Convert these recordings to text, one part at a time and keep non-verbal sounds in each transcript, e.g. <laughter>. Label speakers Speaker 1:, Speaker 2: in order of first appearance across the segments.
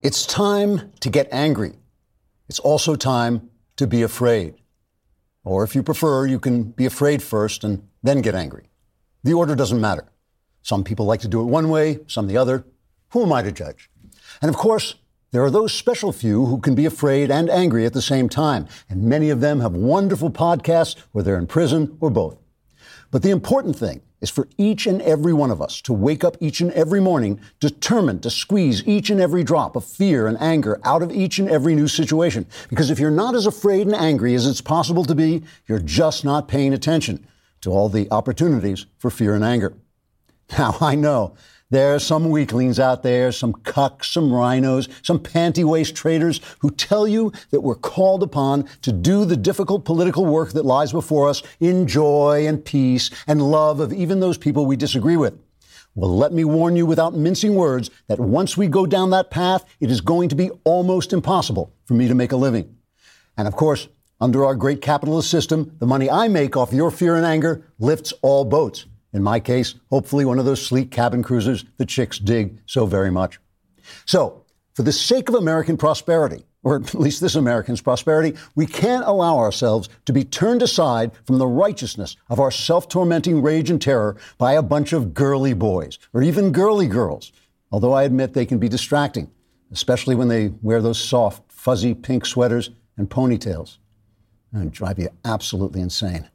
Speaker 1: It's time to get angry. It's also time to be afraid. Or if you prefer, you can be afraid first and then get angry. The order doesn't matter. Some people like to do it one way, some the other. Who am I to judge? And of course, there are those special few who can be afraid and angry at the same time. And many of them have wonderful podcasts where they're in prison or both. But the important thing is for each and every one of us to wake up each and every morning determined to squeeze each and every drop of fear and anger out of each and every new situation. Because if you're not as afraid and angry as it's possible to be, you're just not paying attention to all the opportunities for fear and anger. <laughs> Now, I know there are some weaklings out there, some cucks, some RINOs, some panty waist traitors who tell you that we're called upon to do the difficult political work that lies before us in joy and peace and love of even those people we disagree with. Well, let me warn you without mincing words that once we go down that path, it is going to be almost impossible for me to make a living. And of course, under our great capitalist system, the money I make off your fear and anger lifts all boats. In my case, hopefully one of those sleek cabin cruisers the chicks dig so very much. So, for the sake of American prosperity, or at least this American's prosperity, we can't allow ourselves to be turned aside from the righteousness of our self tormenting rage and terror by a bunch of girly boys, or even girly girls, although I admit they can be distracting, especially when they wear those soft, fuzzy pink sweaters and ponytails. And drive you absolutely insane.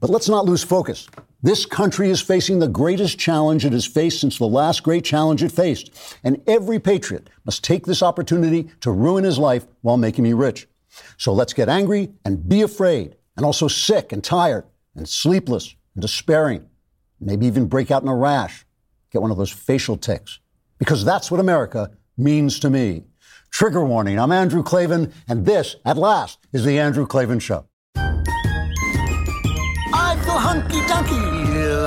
Speaker 1: But let's not lose focus. This country is facing the greatest challenge it has faced since the last great challenge it faced. And every patriot must take this opportunity to ruin his life while making me rich. So let's get angry and be afraid, and also sick and tired and sleepless and despairing. Maybe even break out in a rash, get one of those facial tics. Because that's what America means to me. Trigger warning I'm Andrew Klavan, and this, at last, is The Andrew Klavan Show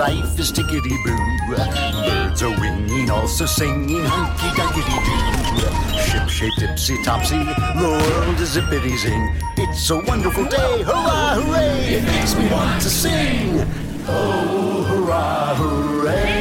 Speaker 2: life is tickety boo. Birds are winging, also singing hunky dunky doo. Ship shape tipsy topsy, the world is zippity zing. It's a wonderful day, hurrah, hooray! It makes me want to sing. Oh, hurrah, hooray!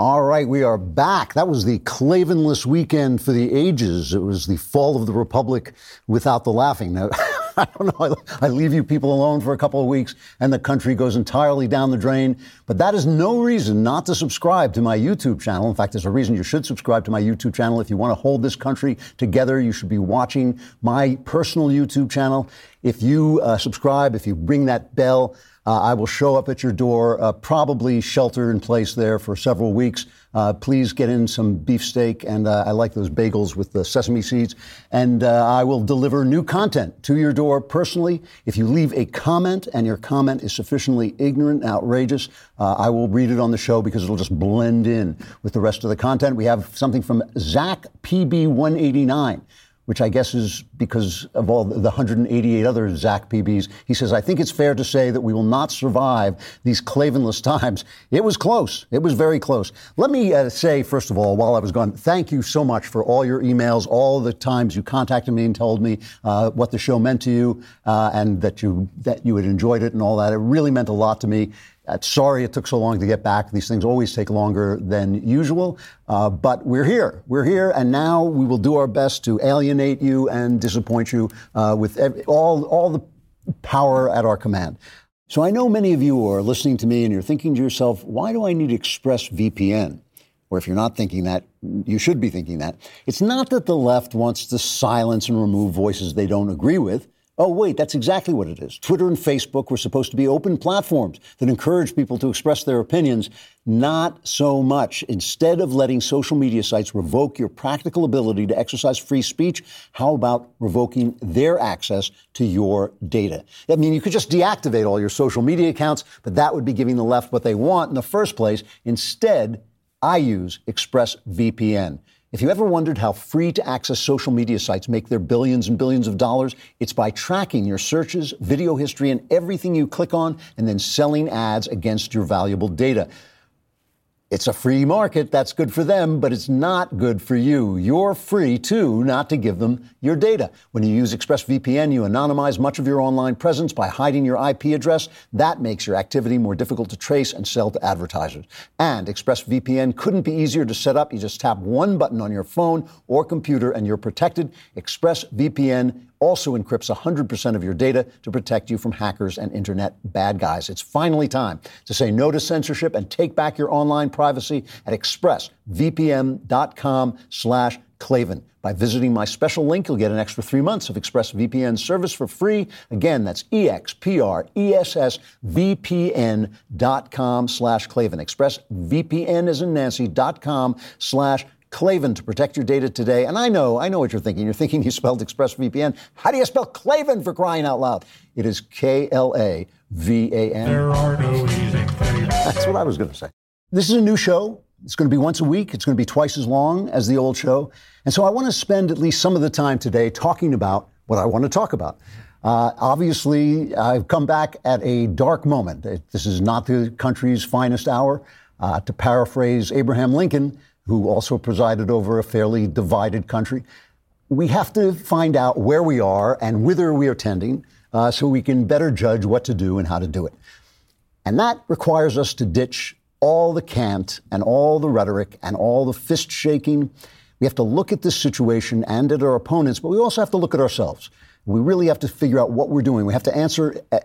Speaker 1: All right, we are back. That was the Klavanless weekend for the ages. It was the fall of the Republic without the laughing. Now, <laughs> I don't know. I, leave you people alone for a couple of weeks and the country goes entirely down the drain. But that is no reason not to subscribe to my YouTube channel. In fact, there's a reason you should subscribe to my YouTube channel. If you want to hold this country together, you should be watching my personal YouTube channel. If you uh, subscribe, if you ring that bell, uh, I will show up at your door, uh, probably shelter in place there for several weeks. Uh, please get in some beefsteak, and uh, I like those bagels with the sesame seeds. And uh, I will deliver new content to your door personally. If you leave a comment and your comment is sufficiently ignorant and outrageous, uh, I will read it on the show because it'll just blend in with the rest of the content. We have something from Zach PB189 which I guess is because of all the 188 other Zach PBs. He says, I think it's fair to say that we will not survive these Klavanless <laughs> times. It was close. It was very close. Let me uh, say, first of all, while I was gone, thank you so much for all your emails, all the times you contacted me and told me uh, what the show meant to you uh, and that you, that you had enjoyed it and all that. It really meant a lot to me. Uh, sorry it took so long to get back. These things always take longer than usual. Uh, but we're here. We're here, and now we will do our best to alienate you and disappoint you uh, with every, all, all the power at our command. So I know many of you are listening to me and you're thinking to yourself, why do I need ExpressVPN? Or if you're not thinking that, you should be thinking that. It's not that the left wants to silence and remove voices they don't agree with. Oh, wait, that's exactly what it is. Twitter and Facebook were supposed to be open platforms that encourage people to express their opinions. Not so much. Instead of letting social media sites revoke your practical ability to exercise free speech, how about revoking their access to your data? I mean, you could just deactivate all your social media accounts, but that would be giving the left what they want in the first place. Instead, I use ExpressVPN. If you ever wondered how free to access social media sites make their billions and billions of dollars, it's by tracking your searches, video history, and everything you click on, and then selling ads against your valuable data. It's a free market. That's good for them, but it's not good for you. You're free too not to give them your data. When you use ExpressVPN, you anonymize much of your online presence by hiding your IP address. That makes your activity more difficult to trace and sell to advertisers. And ExpressVPN couldn't be easier to set up. You just tap one button on your phone or computer and you're protected. ExpressVPN also encrypts 100% of your data to protect you from hackers and internet bad guys. It's finally time to say no to censorship and take back your online privacy at expressvpn.com slash Klavan. By visiting my special link, you'll get an extra three months of ExpressVPN service for free. Again, that's expressvpn.com slash Klavan. ExpressVPN is in Nancy.com slash Klavan to protect your data today. And I know, I know what you're thinking. You're thinking you spelled ExpressVPN. How do you spell Klavan for crying out loud? It is K L A V A N.
Speaker 3: There are no easy things. <laughs>
Speaker 1: That's what I was going to say. This is a new show. It's going to be once a week. It's going to be twice as long as the old show. And so I want to spend at least some of the time today talking about what I want to talk about. Uh, obviously, I've come back at a dark moment. This is not the country's finest hour. Uh, to paraphrase Abraham Lincoln, who also presided over a fairly divided country, we have to find out where we are and whither we are tending uh, so we can better judge what to do and how to do it. And that requires us to ditch all the cant and all the rhetoric and all the fist shaking. We have to look at this situation and at our opponents, but we also have to look at ourselves. We really have to figure out what we're doing. We have to answer uh,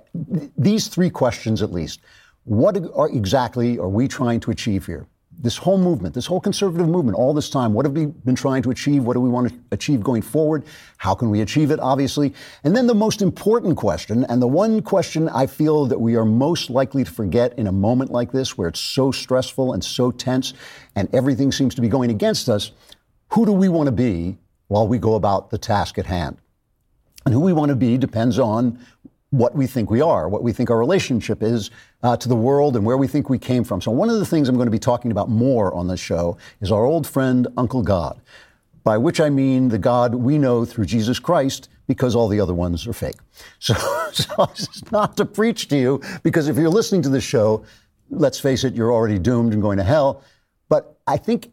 Speaker 1: these three questions at least. What exactly are we trying to achieve here? This whole movement, this whole conservative movement, all this time, what have we been trying to achieve? What do we want to achieve going forward? How can we achieve it, obviously? And then the most important question, and the one question I feel that we are most likely to forget in a moment like this, where it's so stressful and so tense, and everything seems to be going against us who do we want to be while we go about the task at hand? And who we want to be depends on what we think we are, what we think our relationship is uh, to the world, and where we think we came from. So, one of the things I'm going to be talking about more on this show is our old friend, Uncle God, by which I mean the God we know through Jesus Christ, because all the other ones are fake. <laughs> So, so <laughs> it's not to preach to you, because if you're listening to this show, let's face it, you're already doomed and going to hell. But I think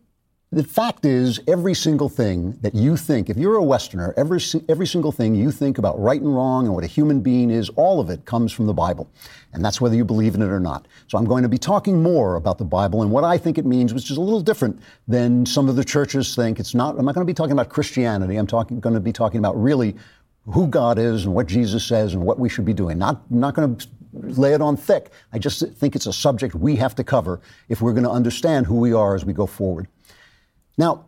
Speaker 1: the fact is, every single thing that you think, if you're a Westerner, every, every single thing you think about right and wrong and what a human being is, all of it comes from the Bible. And that's whether you believe in it or not. So I'm going to be talking more about the Bible and what I think it means, which is a little different than some of the churches think. It's not, I'm not going to be talking about Christianity. I'm talking, going to be talking about really who God is and what Jesus says and what we should be doing. Not, not going to lay it on thick. I just think it's a subject we have to cover if we're going to understand who we are as we go forward. Now,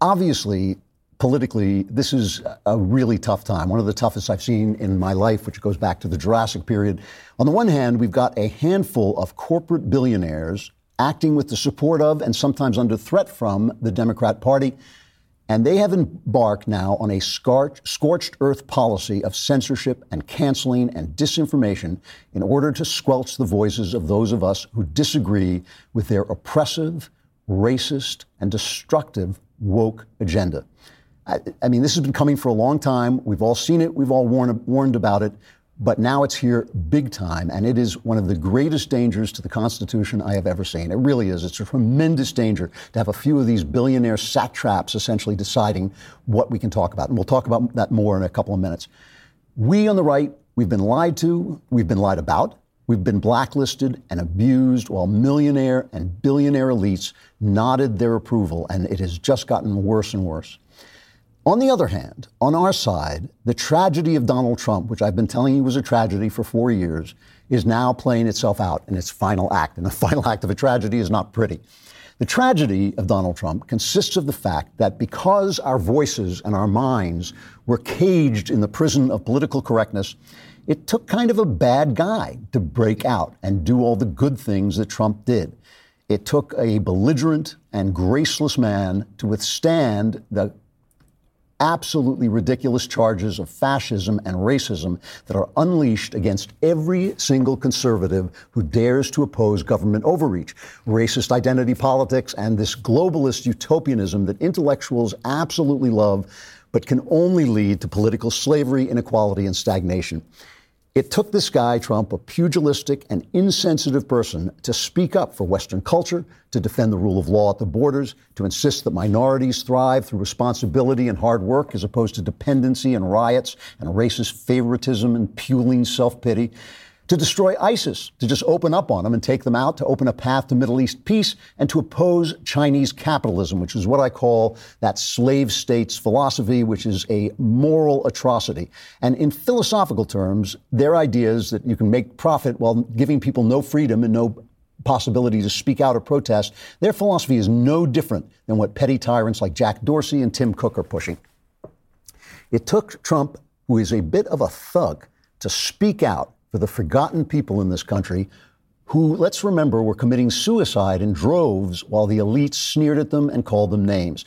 Speaker 1: obviously, politically, this is a really tough time, one of the toughest I've seen in my life, which goes back to the Jurassic period. On the one hand, we've got a handful of corporate billionaires acting with the support of and sometimes under threat from the Democrat Party. And they have embarked now on a scorched earth policy of censorship and canceling and disinformation in order to squelch the voices of those of us who disagree with their oppressive racist, and destructive woke agenda. I, I, mean, this has been coming for a long time. We've all seen it, we've all warned, warned about it, but now it's here big time, and it is one of the greatest dangers to the Constitution I have ever seen. It really is. It's a tremendous danger to have a few of these billionaire satraps essentially deciding what we can talk about. And we'll talk about that more in a couple of minutes. We on the right, we've been lied to, we've been lied about, We've been blacklisted and abused while millionaire and billionaire elites nodded their approval, and it has just gotten worse and worse. On the other hand, on our side, the tragedy of Donald Trump, which I've been telling you was a tragedy for four years, is now playing itself out in its final act. And the <laughs> final act of a tragedy is not pretty. The tragedy of Donald Trump consists of the fact that because our voices and our minds were caged in the prison of political correctness, it took kind of a bad guy to break out and do all the good things that Trump did. It took a belligerent and graceless man to withstand the absolutely ridiculous charges of fascism and racism that are unleashed against every single conservative who dares to oppose government overreach, racist identity politics, and this globalist utopianism that intellectuals absolutely love, but can only lead to political slavery, inequality, and stagnation. It took this guy, Trump, a pugilistic and insensitive person, to speak up for Western culture, to defend the rule of law at the borders, to insist that minorities thrive through responsibility and hard work as opposed to dependency and riots and racist favoritism and puling self pity to destroy ISIS, to just open up on them and take them out, to open a path to Middle East peace, and to oppose Chinese capitalism, which is what I call that slave states philosophy, which is a moral atrocity. And in philosophical terms, their ideas that you can make profit while giving people no freedom and no possibility to speak out or protest, their philosophy is no different than what petty tyrants like Jack Dorsey and Tim Cook are pushing. It took Trump, who is a bit of a thug, to speak out for the forgotten people in this country who, let's remember, were committing suicide in droves while the elites sneered at them and called them names.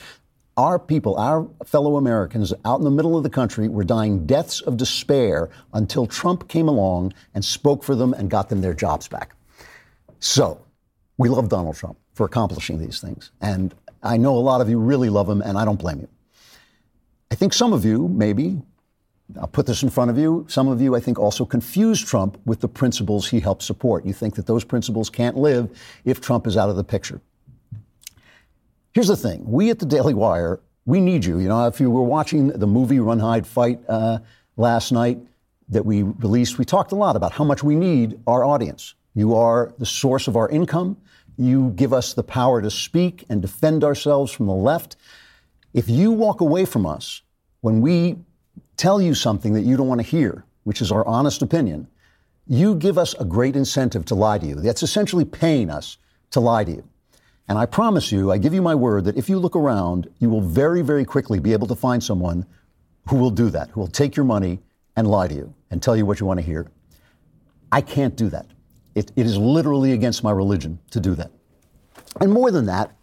Speaker 1: Our people, our fellow Americans out in the middle of the country were dying deaths of despair until Trump came along and spoke for them and got them their jobs back. So, we love Donald Trump for accomplishing these things. And I know a lot of you really love him, and I don't blame you. I think some of you, maybe, I'll put this in front of you. Some of you, I think, also confuse Trump with the principles he helped support. You think that those principles can't live if Trump is out of the picture. Here's the thing we at the Daily Wire, we need you. You know, if you were watching the movie Run, Hide, Fight uh, last night that we released, we talked a lot about how much we need our audience. You are the source of our income. You give us the power to speak and defend ourselves from the left. If you walk away from us when we tell you something that you don't want to hear, which is our honest opinion, you give us a great incentive to lie to you. That's essentially paying us to lie to you. And I promise you, I give you my word that if you look around, you will very, very quickly be able to find someone who will do that, who will take your money and lie to you and tell you what you want to hear. I can't do that. It, it is literally against my religion to do that. And more than that,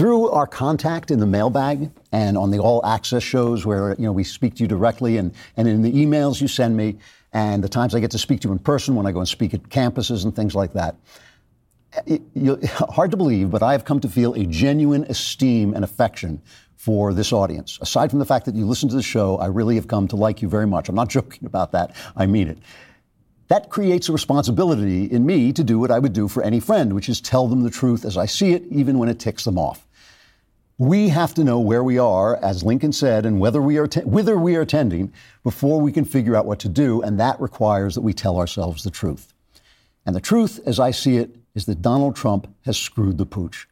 Speaker 1: through our contact in the mailbag and on the all access shows where you know we speak to you directly and, and in the emails you send me and the times I get to speak to you in person when I go and speak at campuses and things like that. Eh, it, you, <laughs> hard to believe, but I have come to feel a genuine esteem and affection for this audience. Aside from the fact that you listen to the show, I really have come to like you very much. I'm not <laughs> joking about that. I mean it. That creates a responsibility in me to do what I would do for any friend, which is tell them the truth as I see it, even when it ticks them off. We have to know where we are, as Lincoln said, and whether we are whither we are tending before we can figure out what to do, and that requires that we tell ourselves the truth. And the truth, as I see it, is that Donald Trump has screwed the pooch.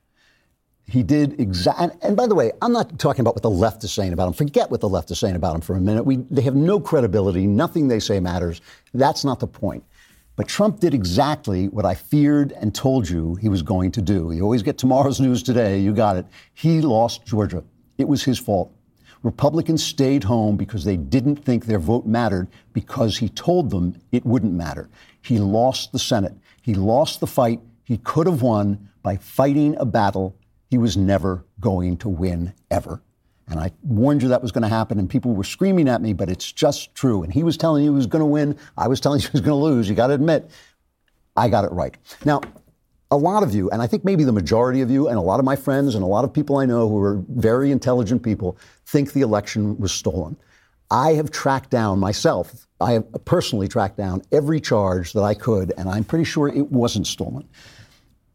Speaker 1: He did exactly. And, and, by the way, I'm not talking about what the left is saying about him. Forget what the left is saying about him for a minute. We, they have no credibility. Nothing they say matters. That's not the point. But Trump did exactly what I feared and told you he was going to do. You always get tomorrow's news today. You got it. He lost Georgia. It was his fault. Republicans stayed home because they didn't think their vote mattered because he told them it wouldn't matter. He lost the Senate. He lost the fight. He could have won by fighting a battle he was never going to win ever. And I warned you that was going to happen, and people were screaming at me, but it's just true. And he was telling you he was going to win. I was telling <laughs> you he was going to lose. You got to admit, I got it right. Now, a lot of you, and I think maybe the majority of you, and a lot of my friends and a lot of people I know who are very intelligent people, think the election was stolen. I have tracked down myself, I have personally tracked down every charge that I could, and I'm pretty sure it wasn't stolen.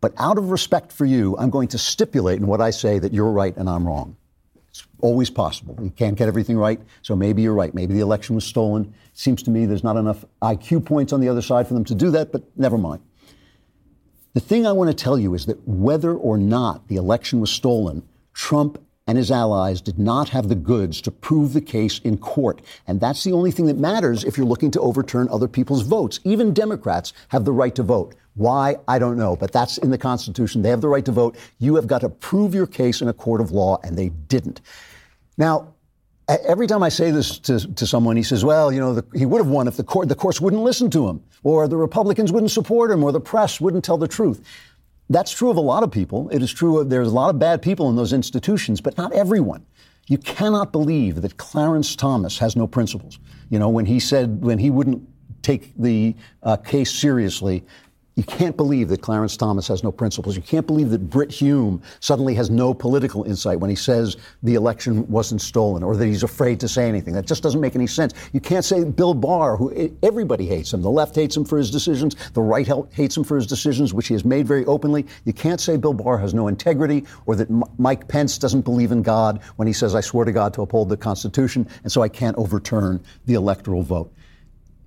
Speaker 1: But out of respect for you, I'm going to stipulate in what I say that you're right and I'm wrong. Always possible. You can't get everything right, so maybe you're right. Maybe the election was stolen. It seems to me there's not enough IQ points on the other side for them to do that, but never mind. The thing I want to tell you is that whether or not the election was stolen, Trump and his allies did not have the goods to prove the case in court. And that's the only thing that matters if you're looking to overturn other people's votes. Even Democrats have the right to vote. Why? I don't know, but that's in the Constitution. They have the right to vote. You have got to prove your case in a court of law, and they didn't. Now, every time I say this to, to someone, he says, well, you know, the, he would have won if the, court, the courts wouldn't listen to him, or the Republicans wouldn't support him, or the press wouldn't tell the truth. That's true of a lot of people. It is true of there's a lot of bad people in those institutions, but not everyone. You cannot believe that Clarence Thomas has no principles. You know, when he said, when he wouldn't take the uh, case seriously, You can't believe that Clarence Thomas has no principles. You can't believe that Brit Hume suddenly has no political insight when he says the election wasn't stolen or that he's afraid to say anything. That just doesn't make any sense. You can't say Bill Barr, who everybody hates him. The left hates him for his decisions. The right hates him for his decisions, which he has made very openly. You can't say Bill Barr has no integrity or that Mike Pence doesn't believe in God when he says, I swear to God to uphold the Constitution, and so I can't overturn the electoral vote.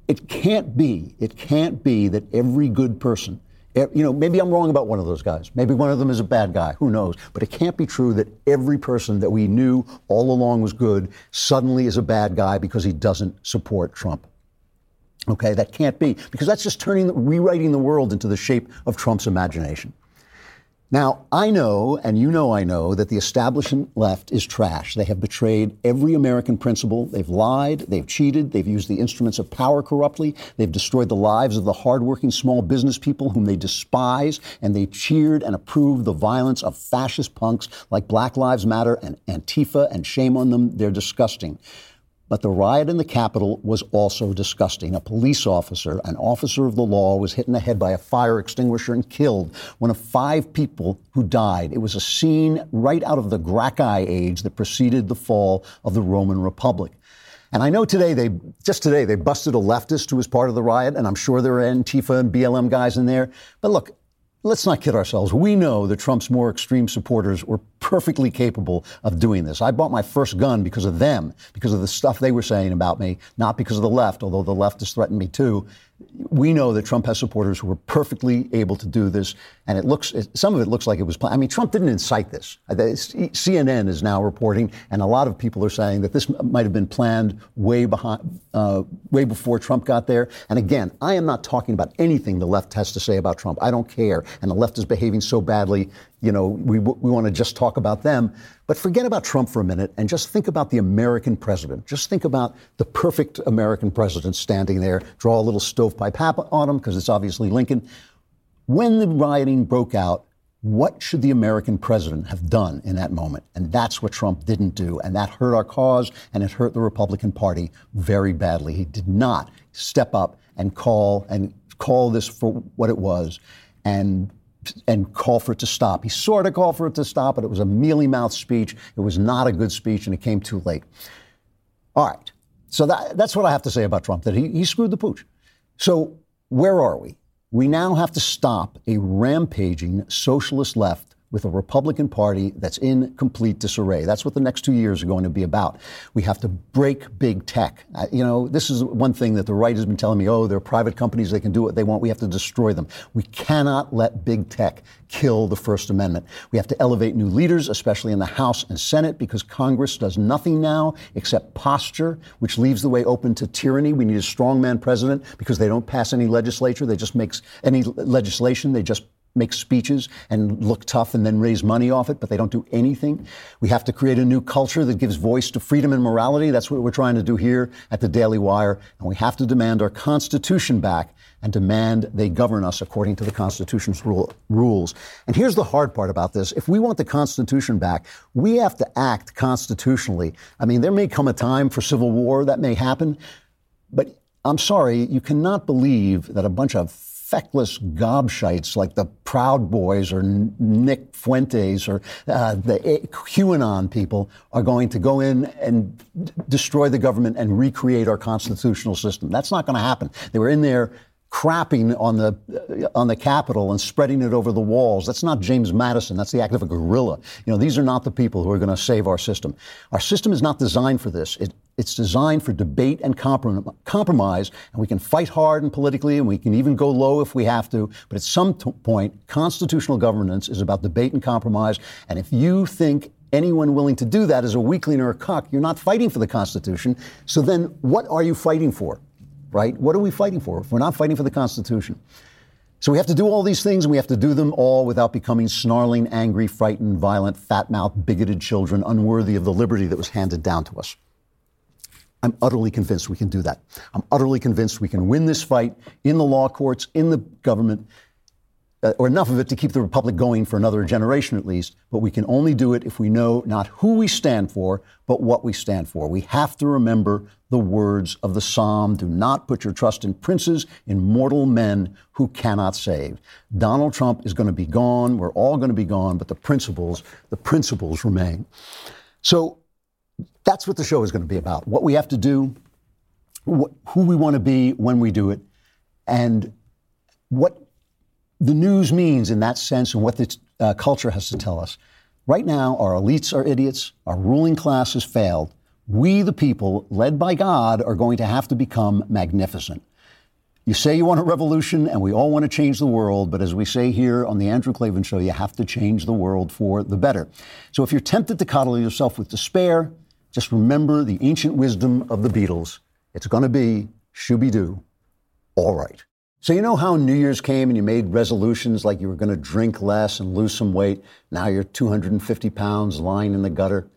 Speaker 1: It can't be, it can't be that every good person, you know, maybe I'm wrong about one of those guys. Maybe one of them is a bad guy. Who knows? But it can't be true that every person that we knew all along was good suddenly is a bad guy because he doesn't support Trump. Okay, that can't be because that's just turning, rewriting the world into the shape of Trump's imagination. Now, I know, and you know I know, that the establishment left is trash. They have betrayed every American principle. They've lied, they've cheated, they've used the instruments of power corruptly, they've destroyed the lives of the hardworking small business people whom they despise, and they cheered and approved the violence of fascist punks like Black Lives Matter and Antifa, and shame on them, they're disgusting. But the riot in the Capitol was also disgusting. A police officer, an officer of the law, was hit in the head by a fire extinguisher and killed. One of five people who died. It was a scene right out of the Gracchi age that preceded the fall of the Roman Republic. And I know today they just today they busted a leftist who was part of the riot, and I'm sure there are Antifa and BLM guys in there. But look, let's not kid ourselves. We know that Trump's more extreme supporters were perfectly capable of doing this. I bought my first gun because of them, because of the stuff they were saying about me, not because of the left, although the left has threatened me too we know that Trump has supporters who are perfectly able to do this, and it looks some of it looks like it was planned. I mean, Trump didn't incite this. CNN is now reporting, and a lot of people are saying that this might have been planned way behind, uh, way before Trump got there. And again, I am not talking about anything the left has to say about Trump. I don't care, and the left is behaving so badly you know, we, we want to just talk about them. But forget about Trump for a minute and just think about the American president. Just think about the perfect American president standing there. Draw a little stovepipe hat on him because it's obviously Lincoln. When the rioting broke out, what should the American president have done in that moment? And that's what Trump didn't do. And that hurt our cause and it hurt the Republican Party very badly. He did not step up and call and call this for what it was and and call for it to stop. He sort of called for it to stop, but it was a mealy mouthed speech. It was not a good speech, and it came too late. All right. So that, that's what I have to say about Trump, that he, he screwed the pooch. So where are we? We now have to stop a rampaging socialist left with a Republican Party that's in complete disarray. That's what the next two years are going to be about. We have to break big tech. You know, this is one thing that the right has been telling me oh, they're private companies, they can do what they want. We have to destroy them. We cannot let big tech kill the First Amendment. We have to elevate new leaders, especially in the House and Senate, because Congress does nothing now except posture, which leaves the way open to tyranny. We need a strongman president because they don't pass any legislature. They just makes any legislation. They just make speeches and look tough and then raise money off it, but they don't do anything. We have to create a new culture that gives voice to freedom and morality. That's what we're trying to do here at the Daily Wire. And we have to demand our Constitution back and demand they govern us according to the Constitution's rule, rules. And here's the hard part about this. If we want the Constitution back, we have to act constitutionally. I mean, there may come a time for civil war that may happen, but I'm sorry, you cannot believe that a bunch of feckless gobshites like the Proud Boys or Nick Fuentes or uh, the QAnon people are going to go in and destroy the government and recreate our constitutional system. That's not going to happen. They were in there crapping on the uh, on the Capitol and spreading it over the walls. That's not James Madison. That's the act of a guerrilla. You know, these are not the people who are going to save our system. Our system is not designed for this. It, it's designed for debate and compromise, and we can fight hard and politically, and we can even go low if we have to. But at some t- point, constitutional governance is about debate and compromise. And if you think anyone willing to do that is a weakling or a cuck, you're not fighting for the Constitution. So then, what are you fighting for? Right? What are we fighting for if we're not fighting for the Constitution? So we have to do all these things, and we have to do them all without becoming snarling, angry, frightened, violent, fat-mouthed, bigoted children unworthy of the liberty that was handed down to us. I'm utterly convinced we can do that. I'm utterly convinced we can win this fight in the law courts, in the government. Uh, or enough of it to keep the republic going for another generation at least, but we can only do it if we know not who we stand for, but what we stand for. We have to remember the words of the psalm do not put your trust in princes, in mortal men who cannot save. Donald Trump is going to be gone. We're all going to be gone, but the principles, the principles remain. So that's what the show is going to be about. What we have to do, wh- who we want to be when we do it, and what the news means in that sense and what the uh, culture has to tell us. Right now, our elites are idiots, our ruling class has failed. We, the people, led by God, are going to have to become magnificent. You say you want a revolution and we all want to change the world, but as we say here on the Andrew Klavan Show, you have to change the world for the better. So if you're tempted to coddle yourself with despair, just remember the ancient wisdom of the Beatles. It's going to be shooby doo, all right. So, you know how New Year's came and you made resolutions like you were going to drink less and lose some weight? Now you're 250 pounds lying in the gutter.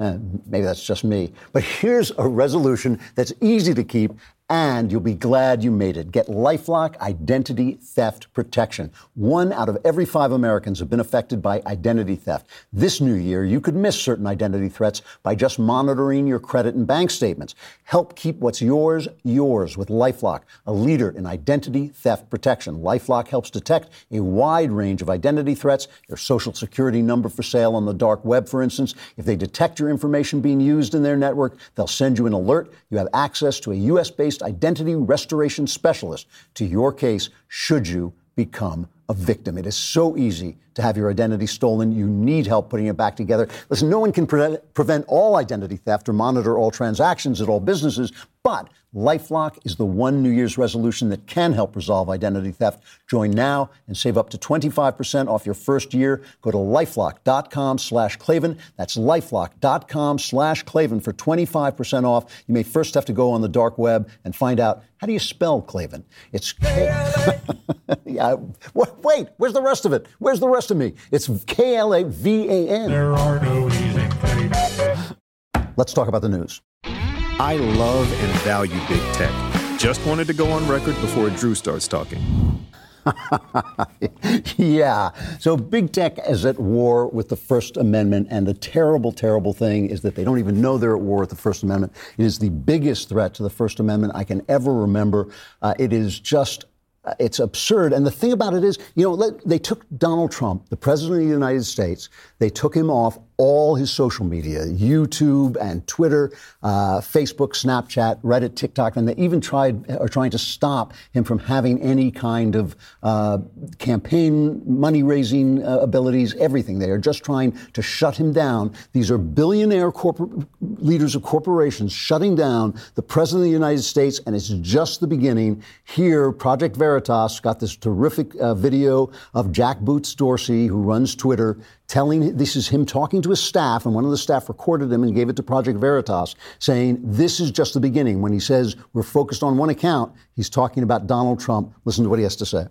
Speaker 1: Eh, maybe that's just me. But here's a resolution that's easy to keep and you'll be glad you made it. Get Lifelock Identity Theft Protection. One out of every five Americans have been affected by identity theft. This new year, you could miss certain identity threats by just monitoring your credit and bank statements. Help keep what's yours yours with Lifelock, a leader in identity theft protection. Lifelock helps detect a wide range of identity threats. Your social security number for sale on the dark web, for instance. If they detect your information being used in their network, they'll send you an alert. You have access to a U.S. based identity restoration specialist to your case should you become a victim. It is so easy to have your identity stolen. You need help putting it back together. Listen, no one can pre- prevent all identity theft or monitor all transactions at all businesses, but Lifelock is the one New Year's resolution that can help resolve identity theft. Join now and save up to 25% off your first year. Go to lifelock.com slash Klavan. That's lifelock.com slash Klavan for 25% off. You may first have to go on the dark web and find out how do you spell Klavan? It's K- <laughs> yeah. Wait, where's the rest of it? Where's the rest of me? It's K L A V A N.
Speaker 3: There are no easy things.
Speaker 1: Let's talk about the news.
Speaker 4: I love and value big tech. Just wanted to go on record before Drew starts talking. <laughs>
Speaker 1: yeah. So big tech is at war with the First Amendment, and the terrible, terrible thing is that they don't even know they're at war with the First Amendment. It is the biggest threat to the First Amendment I can ever remember. Uh, it is just. uh, It's absurd. And the thing about it is, you know, they took Donald Trump, the president of the United States, they took him off all his social media, YouTube and Twitter, uh, Facebook, Snapchat, Reddit, TikTok, and they even tried are trying to stop him from having any kind of uh, campaign money raising uh, abilities. Everything they are just trying to shut him down. These are billionaire corpor- leaders of corporations shutting down the president of the United States, and it's just the beginning. Here, Project Veritas got this terrific uh, video of Jack Boots Dorsey, who runs Twitter, telling this is him talking to his staff, and one of the staff recorded him and gave it to Project Veritas, saying this is just the beginning. When he says we're focused on one account, he's talking about Donald Trump. Listen to what he has to say.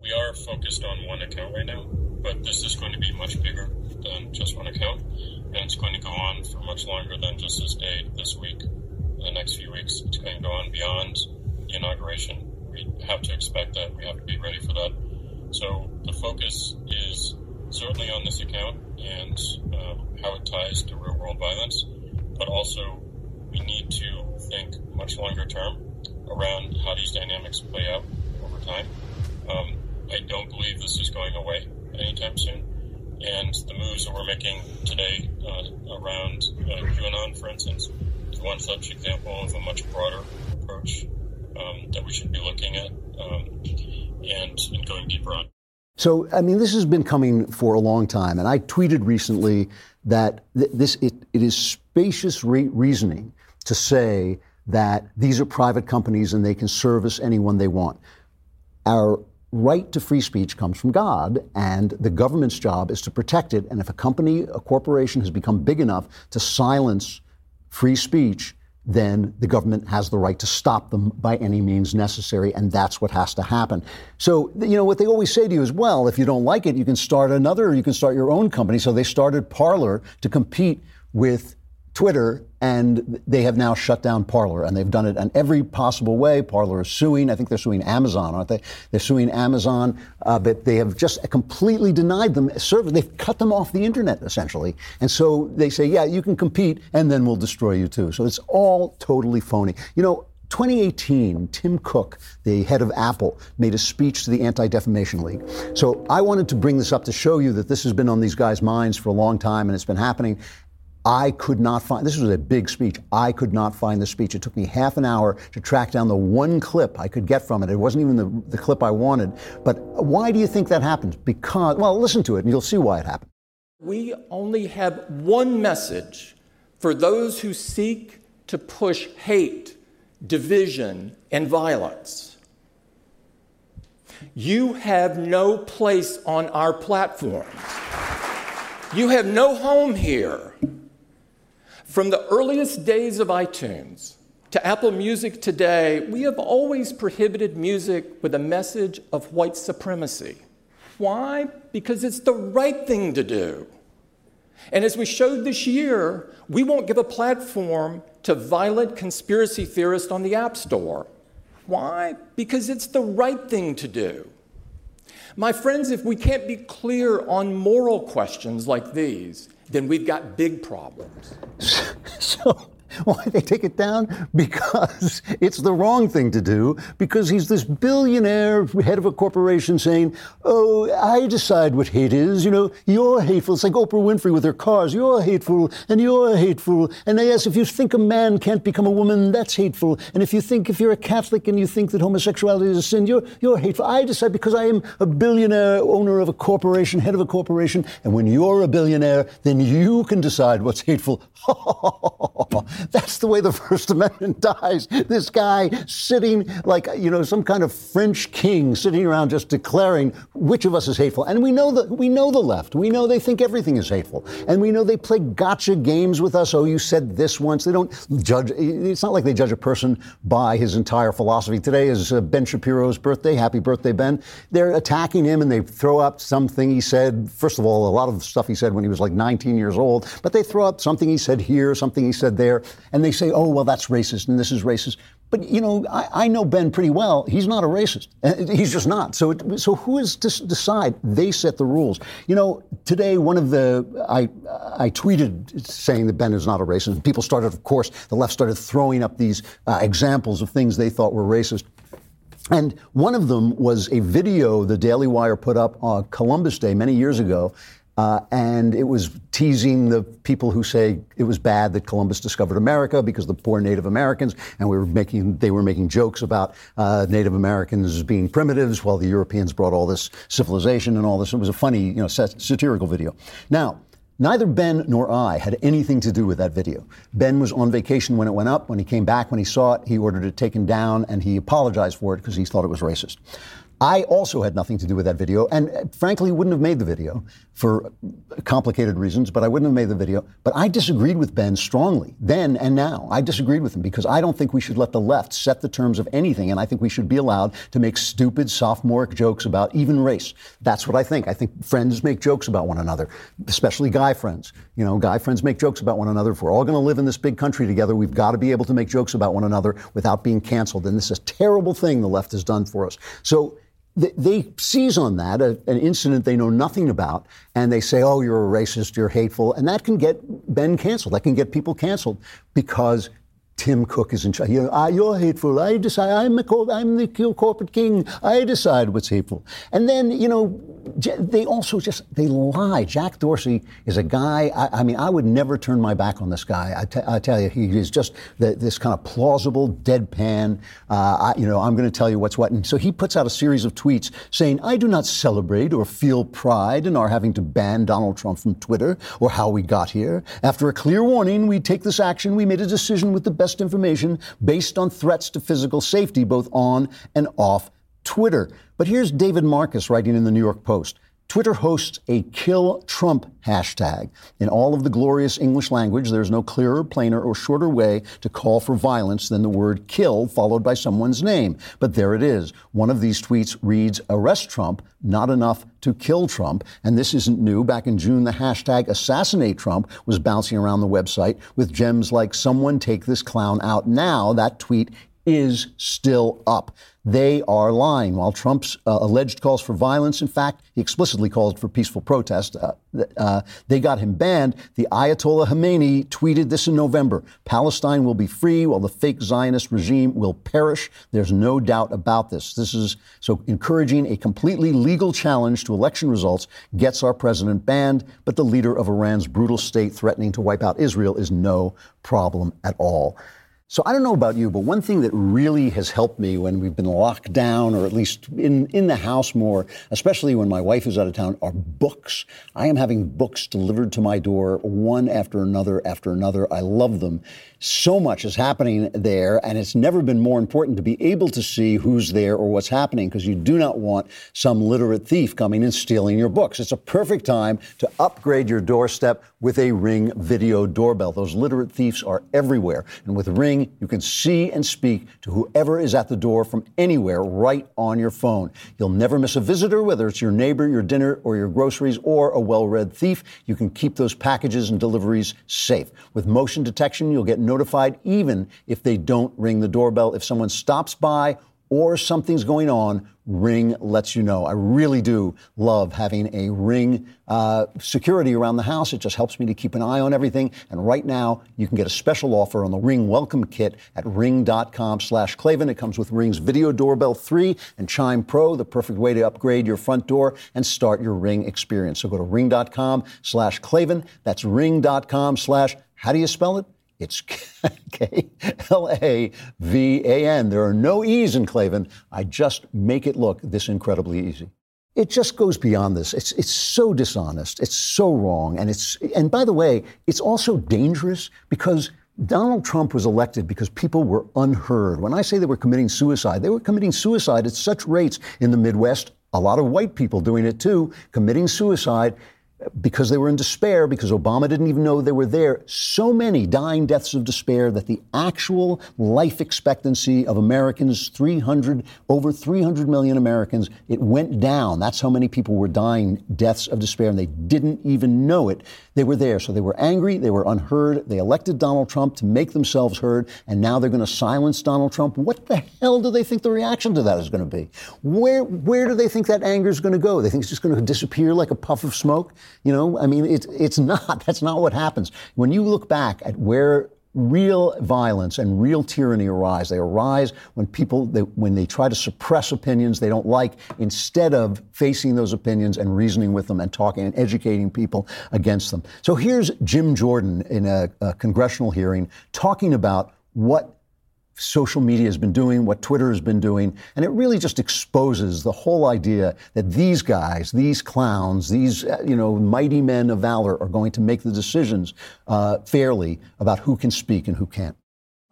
Speaker 5: We are focused on one account right now, but this is going to be much bigger than just one account, and it's going to go on for much longer than just this day, this week, the next few weeks. It's going to go on beyond the inauguration. We have to expect that. We have to be ready for that. So the focus is certainly on this account and um, how it ties to real world violence, but also we need to think much longer term around how these dynamics play out over time. Um, I don't believe this is going away anytime soon. And the moves that we're making today uh, around uh, QAnon, for instance, is one such example of a much broader approach um, that we should be looking at um, and, and going deeper on.
Speaker 1: So, I mean, this has been coming for a long time, and I tweeted recently that th- this it, it is spacious re- reasoning to say that these are private companies and they can service anyone they want. Our right to free speech comes from God, and the government's job is to protect it. And if a company, a corporation, has become big enough to silence free speech, then the government has the right to stop them by any means necessary, and that's what has to happen. So, you know, what they always say to you is, well, if you don't like it, you can start another, you can start your own company. So they started Parler to compete with Twitter, and they have now shut down Parler, and they've done it in every possible way. Parler is suing. I think they're suing Amazon, aren't they? They're suing Amazon, uh, but they have just completely denied them service. They've cut them off the internet essentially, and so they say, yeah, you can compete, and then we'll destroy you too. So it's all totally phony. You know, 2018, Tim Cook, the head of Apple, made a speech to the Anti Defamation League. So I wanted to bring this up to show you that this has been on these guys' minds for a long time and it's been happening. I could not find, this was a big speech. I could not find the speech. It took me half an hour to track down the one clip I could get from it. It wasn't even the, the clip I wanted. But why do you think that happened? Because, well, listen to it and you'll see why it happened.
Speaker 6: We only have one message for those who seek to push hate division, and violence. You have no place on our platforms. You have no home here. From the earliest days of iTunes to Apple Music today, we have always prohibited music with a message of white supremacy. Why? Because it's the right thing to do. And as we showed this year, we won't give a platform to violent conspiracy theorists on the App Store. Why? Because it's the right thing to do. My friends, if we can't be clear on moral questions like these, then we've got big problems. <laughs>
Speaker 1: so, <laughs> Why they take it down? Because <laughs> it's the wrong thing to do. Because he's this billionaire head of a corporation saying, "Oh, I decide what hate is. You know, you're hateful." It's like Oprah Winfrey with her cars. You're hateful, and you're hateful. And yes, if you think a man can't become a woman, that's hateful. And if you think if you're a Catholic and you think that homosexuality is a sin, you're you're hateful. I decide because I am a billionaire owner of a corporation, head of a corporation. And when you're a billionaire, then you can decide what's hateful. <laughs> That's the way the <laughs> First Amendment dies. This guy sitting like, you know, some kind of French king sitting around just declaring which of us is hateful. And we know that we know the left. We know they think everything is hateful. And we know they play gotcha games with us. Oh, you said this once. They don't judge. It's not like they judge a person by his entire philosophy. Today is uh, Ben Shapiro's birthday. Happy birthday, Ben. They're attacking him and they throw up something he said. First of all, a lot of stuff he said when he was like 19 years old, but they throw up something he said here, something he said there and they say, oh, well, that's racist and this is racist. But, you know, I, I know Ben pretty well. He's not a racist. Uh, he's just not. So, it, so who is to decide? They set the rules. You know, today, one of the, I, I tweeted saying that Ben is not a racist. People started, of course, the left started throwing up these uh, examples of things they thought were racist. And one of them was a video the Daily Wire put up on Columbus Day many years ago uh, and it was teasing the people who say it was bad that Columbus discovered America because the poor Native Americans, and we were making they were making jokes about uh, Native Americans being primitives while the Europeans brought all this civilization and all this. It was a funny, you know, satirical video. Now. Neither Ben nor I had anything to do with that video. Ben was on vacation when it went up. When he came back, when he saw it, he ordered it taken down and he apologized for it because he thought it was racist. I also had nothing to do with that video, and uh, frankly, wouldn't have made the video for complicated reasons, but I wouldn't have made the video. But I disagreed with Ben strongly then and now. I disagreed with him because I don't think we should let the left set the terms of anything, and I think we should be allowed to make stupid sophomoric jokes about even race. That's what I think. I think friends make jokes about one another, especially guy friends. You know, guy friends make jokes about one another. If we're all going to live in this big country together, we've got to be able to make jokes about one another without being canceled. And this is a terrible thing the left has done for us. So they, seize on that, a, an incident they know nothing about, and they say, oh, you're a racist, you're hateful. And that can get Ben canceled. That can get people canceled because Tim Cook is in charge. You know, ah, you're hateful. I decide. I'm, a, I'm the corporate king. I decide what's hateful. And then, you know, they also just they lie. Jack Dorsey is a guy. I, I mean, I would never turn my back on this guy. I, t- I tell you, he is just the, this kind of plausible deadpan. Uh, I, you know, I'm going to tell you what's what. And so he puts out a series of tweets saying, "I do not celebrate or feel pride in our having to ban Donald Trump from Twitter or how we got here. After a clear warning, we take this action. We made a decision with the best." best information based on threats to physical safety, both on and off Twitter. But here's David Marcus writing in the New York Post. Twitter hosts a kill Trump hashtag. In all of the glorious English language, there's no clearer, plainer, or shorter way to call for violence than the word kill followed by someone's name. But there it is. One of these tweets reads, arrest Trump, not enough to kill Trump. And this isn't new. Back in June, the hashtag assassinate Trump was bouncing around the website with gems like someone take this clown out now. That tweet is still up. They are lying. While Trump's uh, alleged calls for violence, in fact, he explicitly called for peaceful protest, uh, uh, they got him banned. The Ayatollah Khamenei tweeted this in November Palestine will be free while the fake Zionist regime will perish. There's no doubt about this. This is so encouraging a completely legal challenge to election results gets our president banned, but the leader of Iran's brutal state threatening to wipe out Israel is no problem at all. So I don't know about you, but one thing that really has helped me when we've been locked down or at least in, in the house more, especially when my wife is out of town, are books. I am having books delivered to my door one after another after another. I love them. So much is happening there, and it's never been more important to be able to see who's there or what's happening because you do not want some literate thief coming and stealing your books. It's a perfect time to upgrade your doorstep with a Ring video doorbell. Those literate thieves are everywhere, and with Ring, you can see and speak to whoever is at the door from anywhere right on your phone. You'll never miss a visitor, whether it's your neighbor, your dinner, or your groceries, or a well read thief. You can keep those packages and deliveries safe. With motion detection, you'll get notified even if they don't ring the doorbell. If someone stops by or something's going on, Ring lets you know. I really do love having a Ring uh, security around the house. It just helps me to keep an eye on everything. And right now, you can get a special offer on the Ring Welcome Kit at ring.com slash Klavan. It comes with Ring's Video Doorbell 3 and Chime Pro, the perfect way to upgrade your front door and start your Ring experience. So go to ring.com slash Klavan. That's ring.com slash, how do you spell it? It's <laughs> K L A V A N. There are no E's in Klavan. I just make it look this incredibly easy. It just goes beyond this. It's, it's so dishonest. It's so wrong. And, it's, and by the way, it's also dangerous because Donald Trump was elected because people were unheard. When I say they were committing suicide, they were committing suicide at such rates in the Midwest, a lot of white people doing it too, committing suicide because they were in despair, because Obama didn't even know they were there, so many dying deaths of despair that the actual life expectancy of Americans, 300, over 300 million Americans, it went down. That's how many people were dying deaths of despair, and they didn't even know it. They were there. So they were angry, they were unheard. They elected Donald Trump to make themselves heard, and now they're going to silence Donald Trump. What the hell do they think the reaction to that is going to be? Where, where do they think that anger is going to go? They think it's just going to disappear like a puff of smoke? You know, I mean, it's it's not. <laughs> That's not what happens. When you look back at where real violence and real tyranny arise. They arise when people, they, when they try to suppress opinions they don't like, instead of facing those opinions and reasoning with them and talking and educating people against them. So here's Jim Jordan in a, a congressional hearing talking about what social media has been doing, what Twitter has been doing, and it really just exposes the whole idea that these guys, these clowns, these uh, you know mighty men of valor are going to make the decisions uh, fairly about who can speak and who can't.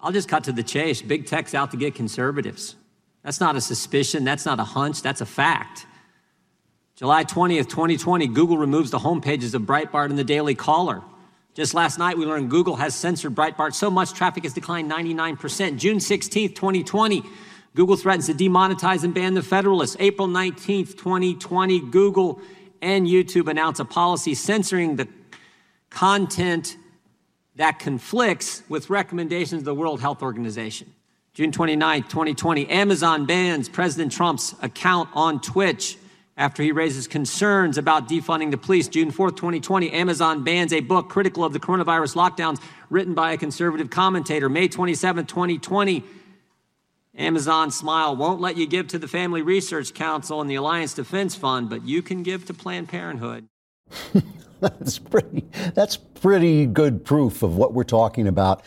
Speaker 7: I'll just cut to the chase. Big tech's out to get conservatives. That's not a suspicion. That's not a hunch. That's a fact. July 20th, 2020, Google removes the homepages of Breitbart and the Daily Caller. Just last night, we learned Google has censored Breitbart so much traffic has declined 99%. June 16th, 2020, Google threatens to demonetize and ban the Federalist. April 19th, 2020, Google and YouTube announce a policy censoring the content that conflicts with recommendations of the World Health Organization. June 29th, 2020, Amazon bans President Trump's account on Twitch after he raises concerns about defunding the police. June 4th, 2020, Amazon bans a book critical of the coronavirus lockdowns written by a conservative commentator. May 27th, 2020, Amazon Smile won't let you give to the Family Research Council and the Alliance Defense Fund, but you can give to Planned Parenthood. <laughs>
Speaker 1: that's pretty that's pretty good proof of what we're talking about.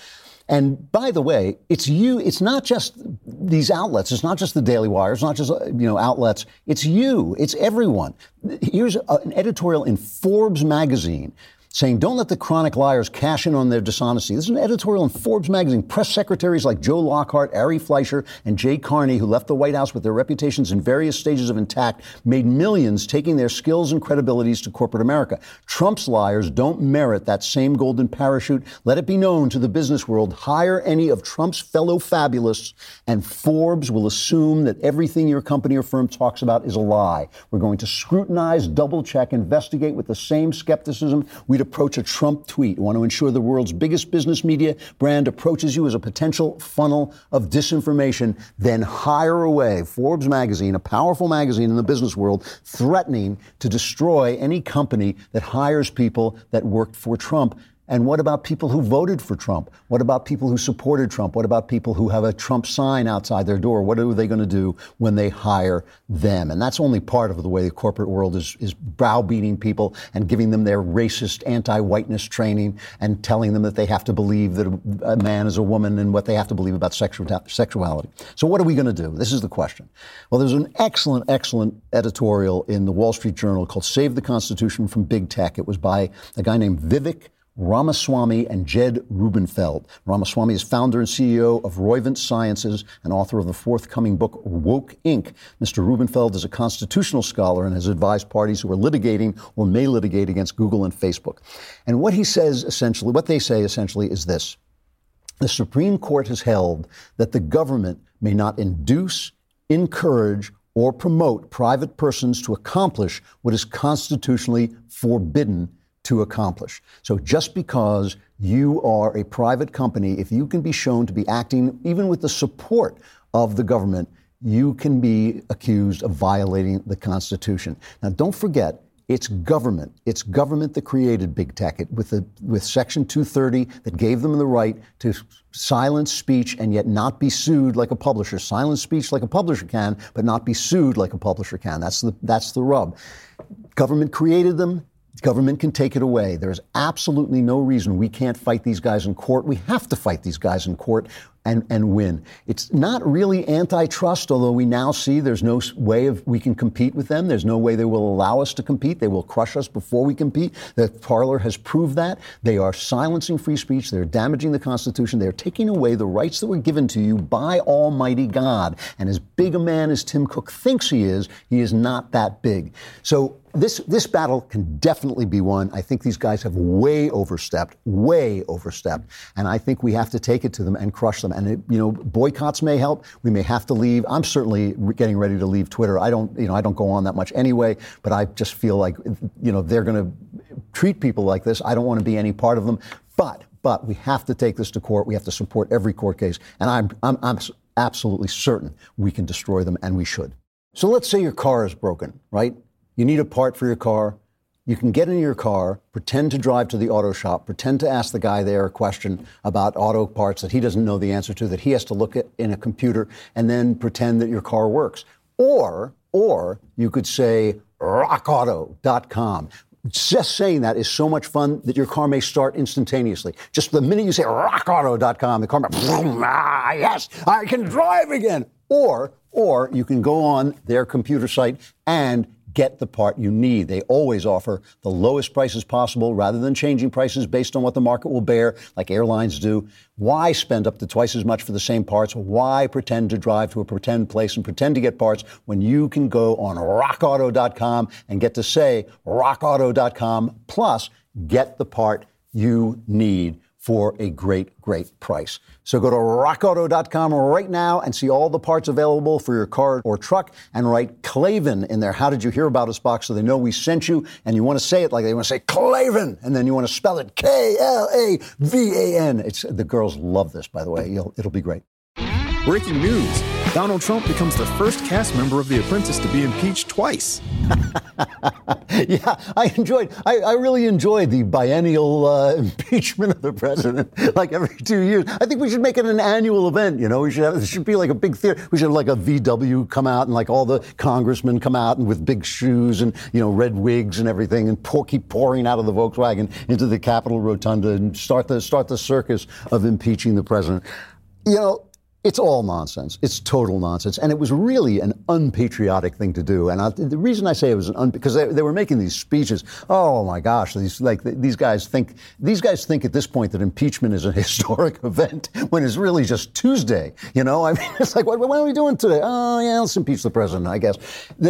Speaker 1: And by the way, it's you, it's not just these outlets. It's not just the Daily Wire. It's not just, you know, outlets. It's you. It's everyone. Here's an editorial in Forbes magazine saying, Don't let the chronic liars cash in on their dishonesty. This is an editorial in Forbes magazine. Press secretaries like Joe Lockhart, Ari Fleischer, and Jay Carney, who left the White House with their reputations in various stages of intact, made millions taking their skills and credibilities to corporate America. Trump's liars don't merit that same golden parachute. Let it be known to the business world hire any of Trump's fellow fabulists, and Forbes will assume that everything your company or firm talks about is a lie. We're going to scrutinize, double check, investigate with the same skepticism we'd approach a Trump tweet. We want to ensure the world's biggest business media brand approaches you as a potential funnel of disinformation, then hire away Forbes magazine, a powerful magazine in the business world, threatening to destroy any company that hires people that worked for Trump. And what about people who voted for Trump? What about people who supported Trump? What about people who have a Trump sign outside their door? What are they going to do when they hire them? And that's only part of the way the corporate world is, is browbeating people and giving them their racist anti-whiteness training and telling them that they have to believe that a man is a woman and what they have to believe about sexual, sexuality. So what are we going to do? This is the question. Well, there's an excellent, excellent editorial in the Wall Street Journal called Save the Constitution from Big Tech. It was by a guy named Vivek Ramaswamy and Jed Rubenfeld. Ramaswamy is founder and CEO of Roivant Sciences and author of the forthcoming book Woke Inc. Mr. Rubenfeld is a constitutional scholar and has advised parties who are litigating or may litigate against Google and Facebook. And what he says essentially, what they say essentially is this. The Supreme Court has held that the government may not induce, encourage, or promote private persons to accomplish what is constitutionally forbidden to accomplish. So just because you are a private company, if you can be shown to be acting even with the support of the government, you can be accused of violating the Constitution. Now, don't forget, it's government. It's government that created big tech it, with, the, with Section 230 that gave them the right to silence speech and yet not be sued like a publisher. Silence speech like a publisher can, but not be sued like a publisher can. That's the, that's the rub. Government created them. Government can take it away. There's absolutely no reason we can't fight these guys in court. We have to fight these guys in court and, and win. It's not really antitrust, although we now see there's no way of we can compete with them. There's no way they will allow us to compete. They will crush us before we compete. The Parler has proved that. They are silencing free speech. They're damaging the Constitution. They're taking away the rights that were given to you by Almighty God. And as big a man as Tim Cook thinks he is, he is not that big. So this this battle can definitely be won. I think these guys have way overstepped, way overstepped, and I think we have to take it to them and crush them. And it, you know, boycotts may help. We may have to leave. I'm certainly getting ready to leave Twitter. I don't, you know, I don't go on that much anyway. But I just feel like, you know, they're going to treat people like this. I don't want to be any part of them. But but we have to take this to court. We have to support every court case, and I'm I'm, I'm absolutely certain we can destroy them, and we should. So let's say your car is broken, right? You need a part for your car. You can get in your car, pretend to drive to the auto shop, pretend to ask the guy there a question about auto parts that he doesn't know the answer to, that he has to look at in a computer, and then pretend that your car works. Or, or you could say rockauto.com. Just saying that is so much fun that your car may start instantaneously. Just the minute you say rockauto.com, the car might, ah, yes, I can drive again. Or, or you can go on their computer site and get the part you need. They always offer the lowest prices possible rather than changing prices based on what the market will bear, like airlines do. Why spend up to twice as much for the same parts? Why pretend to drive to a pretend place and pretend to get parts when you can go on rockauto.com and get to say rockauto.com plus get the part you need for a great, great price. So go to rockauto.com right now and see all the parts available for your car or truck and write Klavan in there. How did you hear about us box so they know we sent you and you want to say it like they want to say Klavan and then you want to spell it K L A V A N. It's the girls love this by the way. You'll, it'll be great.
Speaker 4: Breaking news. Donald Trump becomes the first cast member of The Apprentice to be impeached twice. <laughs>
Speaker 1: yeah, I enjoyed, I, I really enjoyed the biennial uh, impeachment of the president, like every two years. I think we should make it an annual event, you know, we should have, it should be like a big theater. We should have like a VW come out and like all the congressmen come out and with big shoes and, you know, red wigs and everything and keep pouring out of the Volkswagen into the Capitol Rotunda and start the, start the circus of impeaching the president. You know, It's all nonsense. It's total nonsense. And it was really an unpatriotic thing to do. And I, the reason I say it was an un, because they, they, were making these speeches. Oh my gosh, these like these guys think these guys think at this point that impeachment is a <laughs> historic event when it's really just Tuesday. You know, I mean, <laughs> it's like what, what are we doing today? Oh yeah, let's impeach the president. I guess.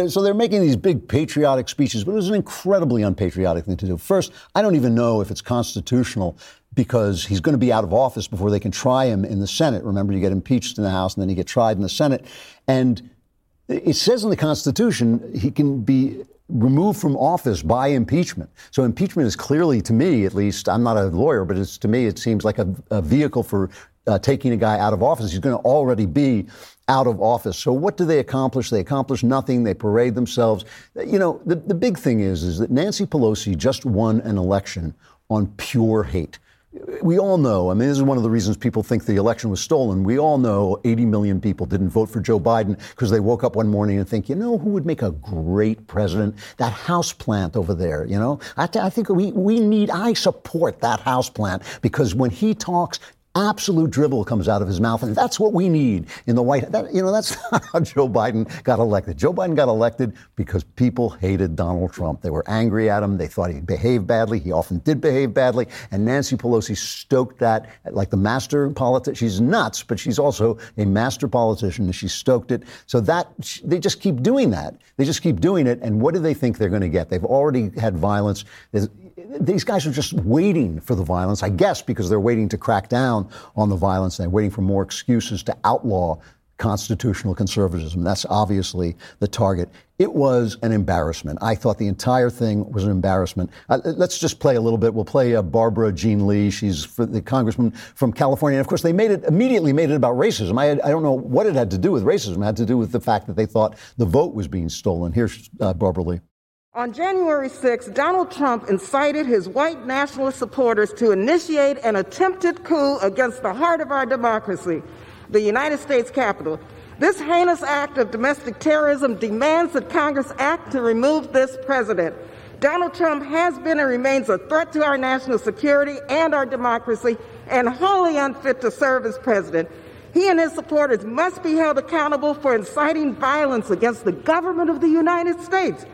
Speaker 1: So they're making these big patriotic speeches, but it was an incredibly unpatriotic thing to do. First, I don't even know if it's constitutional because he's going to be out of office before they can try him in the Senate. Remember, you get impeached in the House and then you get tried in the Senate. And it says in the Constitution he can be removed from office by impeachment. So impeachment is clearly, to me at least, I'm not a lawyer, but it's to me it seems like a, a vehicle for uh, taking a guy out of office. He's going to already be out of office. So what do they accomplish? They accomplish nothing. They parade themselves. You know, the, the big thing is, is that Nancy Pelosi just won an election on pure hate we all know, I mean, this is one of the reasons people think the election was stolen. We all know 80 million people didn't vote for Joe Biden because they woke up one morning and think, you know, who would make a great president? That house plant over there, you know? I, th- I think we, we need, I support that house plant because when he talks, absolute dribble comes out of his mouth, and that's what we need in the White. That, you know, that's <laughs> how Joe Biden got elected. Joe Biden got elected because people hated Donald Trump. They were angry at him. They thought he behaved badly. He often did behave badly, and Nancy Pelosi stoked that like the master politician. She's nuts, but she's also a master politician, and she stoked it. So that they just keep doing that. They just keep doing it, and what do they think they're going to get? They've already had violence. These guys are just waiting for the violence, I guess, because they're waiting to crack down on the violence. And They're waiting for more excuses to outlaw constitutional conservatism. That's obviously the target. It was an embarrassment. I thought the entire thing was an embarrassment. Uh, let's just play a little bit. We'll play uh, Barbara Jean Lee. She's the congressman from California. And of course, they made it immediately made it about racism. I, I, don't know what it had to do with racism. It had to do with the fact that they thought the vote was being stolen. Here's uh, Barbara Lee.
Speaker 8: On January 6, Donald Trump incited his white nationalist supporters to initiate an attempted coup against the heart of our democracy, the United States Capitol. This heinous act of domestic terrorism demands that Congress act to remove this president. Donald Trump has been and remains a threat to our national security and our democracy and wholly unfit to serve as president. He and his supporters must be held accountable for inciting violence against the government of the United States.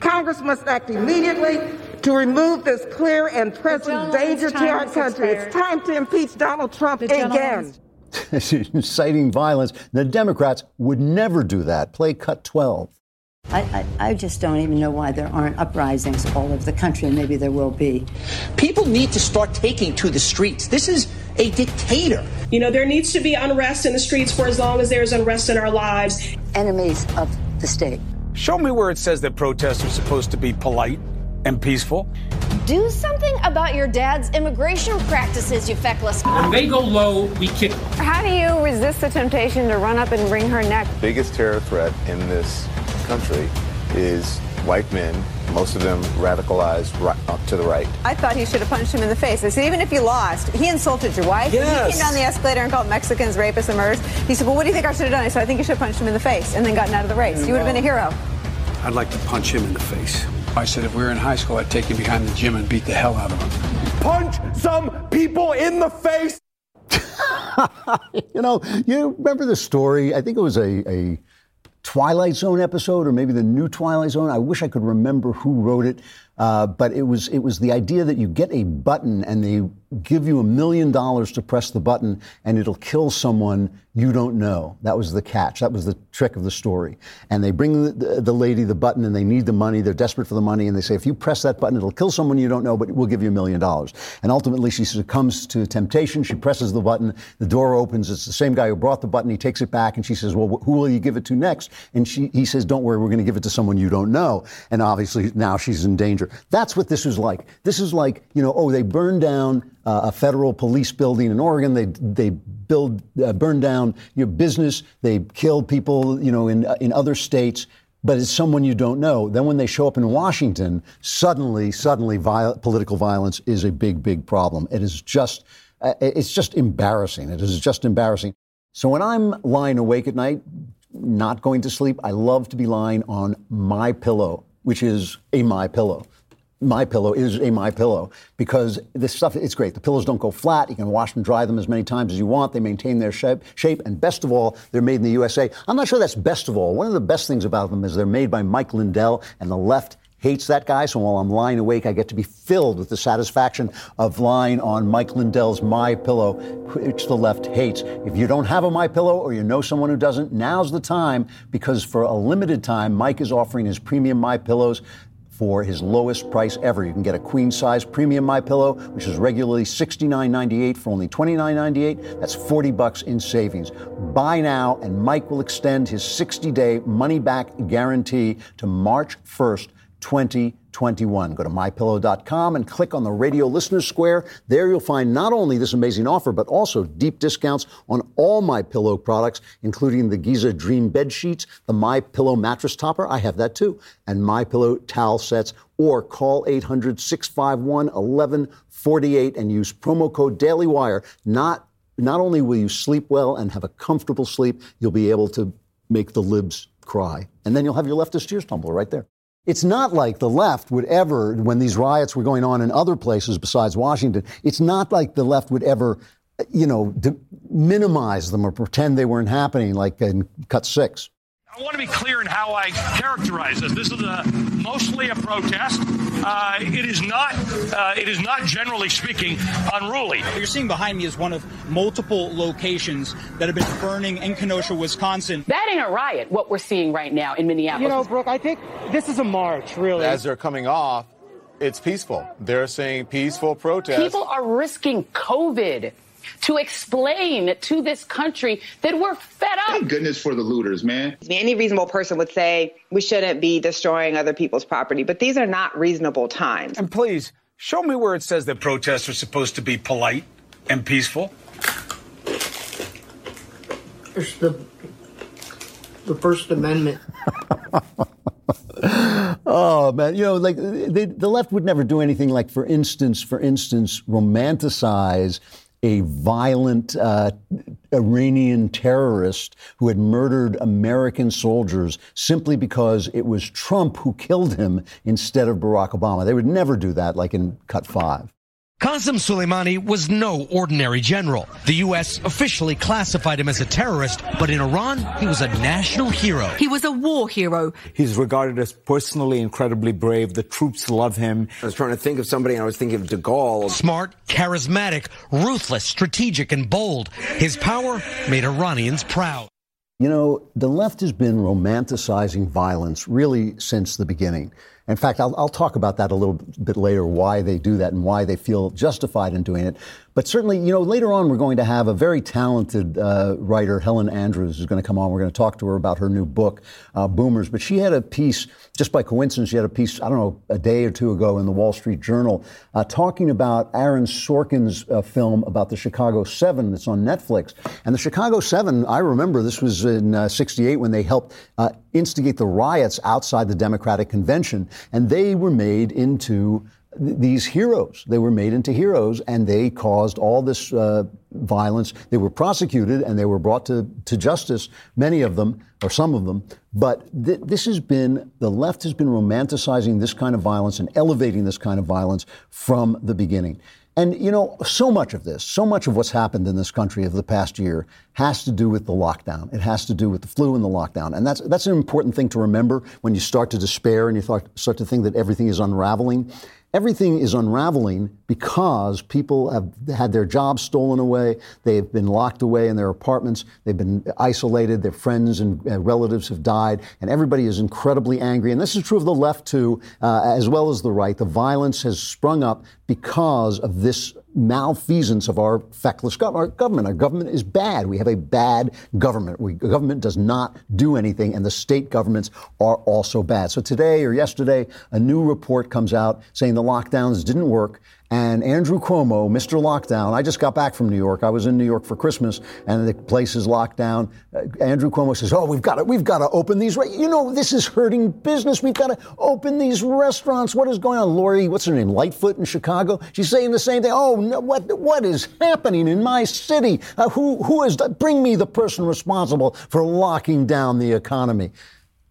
Speaker 8: Congress must act immediately to remove this clear and present danger to our country. It's time to impeach Donald Trump again. <laughs>
Speaker 1: Inciting violence. The Democrats would never do that. Play cut 12.
Speaker 9: I, I, I, just don't even know why there aren't uprisings all over the country, and maybe there will be.
Speaker 10: People need to start taking to the streets. This is a dictator.
Speaker 11: You know, there needs to be unrest in the streets for as long as there's unrest in our lives.
Speaker 9: Enemies of the state.
Speaker 12: Show me where it says that protests are supposed to be polite and peaceful.
Speaker 13: Do something about your dad's immigration practices, you feckless.
Speaker 14: When they go low, we kick.
Speaker 15: How do you resist the temptation to run up and wring her neck?
Speaker 16: Biggest terror threat in this country is white men, most of them radicalized right, up to the right.
Speaker 15: I thought he should have punched him in the face. I said, even if you lost, he insulted your wife.
Speaker 12: Yes.
Speaker 15: He came down the escalator and called Mexicans rapists and murderers. He said, well, what do you think I should have done? I said, I think you should have punched him in the face and then gotten out of the race. You would have been a hero.
Speaker 12: I'd like to punch him in the face. I said, if we were in high school, I'd take him behind the gym and beat the hell out of him.
Speaker 17: Punch some people in the face. <laughs>
Speaker 1: you know, you remember the story? I think it was a, a Twilight Zone episode or maybe the new Twilight Zone. I wish I could remember who wrote it. Uh, but it was it was the idea that you get a button and they give you a million dollars to press the button and it'll kill someone you don't know. That was the catch. That was the trick of the story. And they bring the, the, lady the button and they need the money. They're desperate for the money and they say, if you press that button, it'll kill someone you don't know, but we'll give you a million dollars. And ultimately she succumbs to temptation. She presses the button. The door opens. It's the same guy who brought the button. He takes it back and she says, well, who will you give it to next? And she, he says, don't worry, we're going to give it to someone you don't know. And obviously now she's in danger. That's what this was like. This is like, you know, oh, they burned down uh, a federal police building in Oregon. They they build uh, burn down your business. They kill people, you know, in uh, in other states. But it's someone you don't know. Then when they show up in Washington, suddenly, suddenly, viol- political violence is a big, big problem. It is just, uh, it's just embarrassing. It is just embarrassing. So when I'm lying awake at night, not going to sleep, I love to be lying on my pillow, which is a my pillow. My pillow is a my pillow because this stuff it's great. The pillows don't go flat. You can wash and dry them as many times as you want. They maintain their shape, shape. And best of all they're made in the usa i'm not sure that's best of all. One of the best things about them is they're made by mike lindell and the left hates that guy. So while i'm lying awake i get to be filled with the satisfaction of lying on mike lindell's my pillow which the left hates. If you don't have a my pillow or you know someone who doesn't now's the time because for a limited time mike is offering his premium my pillows for his lowest price ever. You can get a queen size premium My Pillow, which is regularly $69.98 for only $29.98. That's 40 bucks in savings. Buy now, and Mike will extend his 60-day money-back guarantee to March 1st, 2021. Go to mypillow.com and click on the radio listener square. There you'll find not only this amazing offer, but also deep discounts on all my pillow products, including the Giza Dream bed sheets, the My Pillow mattress topper. I have that too, and My Pillow towel sets. Or call 800 651 1148 and use promo code DailyWire. Not not only will you sleep well and have a comfortable sleep, you'll be able to make the libs cry. And then you'll have your leftist tears tumbler right there. It's not like the left would ever, when these riots were going on in other places besides Washington, it's not like the left would ever, you know, minimize them or pretend they weren't happening like in cut six.
Speaker 14: I want to be clear in how I characterize this. This is a, mostly a protest. Uh, it is not. Uh, it is not, generally speaking, unruly.
Speaker 18: What you're seeing behind me is one of multiple locations that have been burning in Kenosha, Wisconsin.
Speaker 19: That ain't a riot. What we're seeing right now in Minneapolis.
Speaker 20: You know, Brooke, I think this is a march, really.
Speaker 16: As they're coming off, it's peaceful. They're saying peaceful protest.
Speaker 19: People are risking COVID to explain to this country that we're fed up.
Speaker 21: Thank goodness for the looters, man.
Speaker 22: Any reasonable person would say we shouldn't be destroying other people's property, but these are not reasonable times.
Speaker 12: And please, show me where it says that protests are supposed to be polite and peaceful.
Speaker 20: It's the the First Amendment. <laughs>
Speaker 1: oh man, you know, like they, the left would never do anything like, for instance, for instance, romanticize a violent uh, Iranian terrorist who had murdered American soldiers simply because it was Trump who killed him instead of Barack Obama. They would never do that, like in Cut Five.
Speaker 23: Qasem Soleimani was no ordinary general. The U.S. officially classified him as a terrorist, but in Iran, he was a national hero.
Speaker 24: He was a war hero.
Speaker 25: He's regarded as personally incredibly brave. The troops love him.
Speaker 26: I was trying to think of somebody, and I was thinking of de Gaulle.
Speaker 23: Smart, charismatic, ruthless, strategic, and bold. His power made Iranians proud.
Speaker 1: You know, the left has been romanticizing violence really since the beginning. In fact, I'll, I'll, talk about that a little bit later, why they do that and why they feel justified in doing it. But certainly, you know, later on, we're going to have a very talented uh, writer, Helen Andrews, who's going to come on. We're going to talk to her about her new book, uh, Boomers. But she had a piece, just by coincidence, she had a piece, I don't know, a day or two ago in the Wall Street Journal, uh, talking about Aaron Sorkin's uh, film about the Chicago Seven that's on Netflix. And the Chicago Seven, I remember this was in 68 when they helped uh, instigate the riots outside the Democratic Convention. And they were made into these heroes. They were made into heroes and they caused all this uh, violence. They were prosecuted and they were brought to, to justice, many of them, or some of them. But th- this has been, the left has been romanticizing this kind of violence and elevating this kind of violence from the beginning. And, you know, so much of this, so much of what's happened in this country over the past year has to do with the lockdown. It has to do with the flu and the lockdown. And that's, that's an important thing to remember when you start to despair and you start to think that everything is unraveling. Everything is unraveling because people have had their jobs stolen away. They've been locked away in their apartments. They've been isolated. Their friends and relatives have died. And everybody is incredibly angry. And this is true of the left, too, uh, as well as the right. The violence has sprung up because of this malfeasance of our feckless our government. Our government is bad. We have a bad government. We, government does not do anything, and the state governments are also bad. So today or yesterday, a new report comes out saying the lockdowns didn't work. And Andrew Cuomo, Mr. Lockdown, I just got back from New York. I was in New York for Christmas, and the place is locked down. Uh, Andrew Cuomo says, "Oh, we've got to, we've got to open these. Re- you know, this is hurting business. We've got to open these restaurants. What is going on, Lori? What's her name? Lightfoot in Chicago. She's saying the same thing. Oh, no, what what is happening in my city? Uh, who who is bring me the person responsible for locking down the economy?"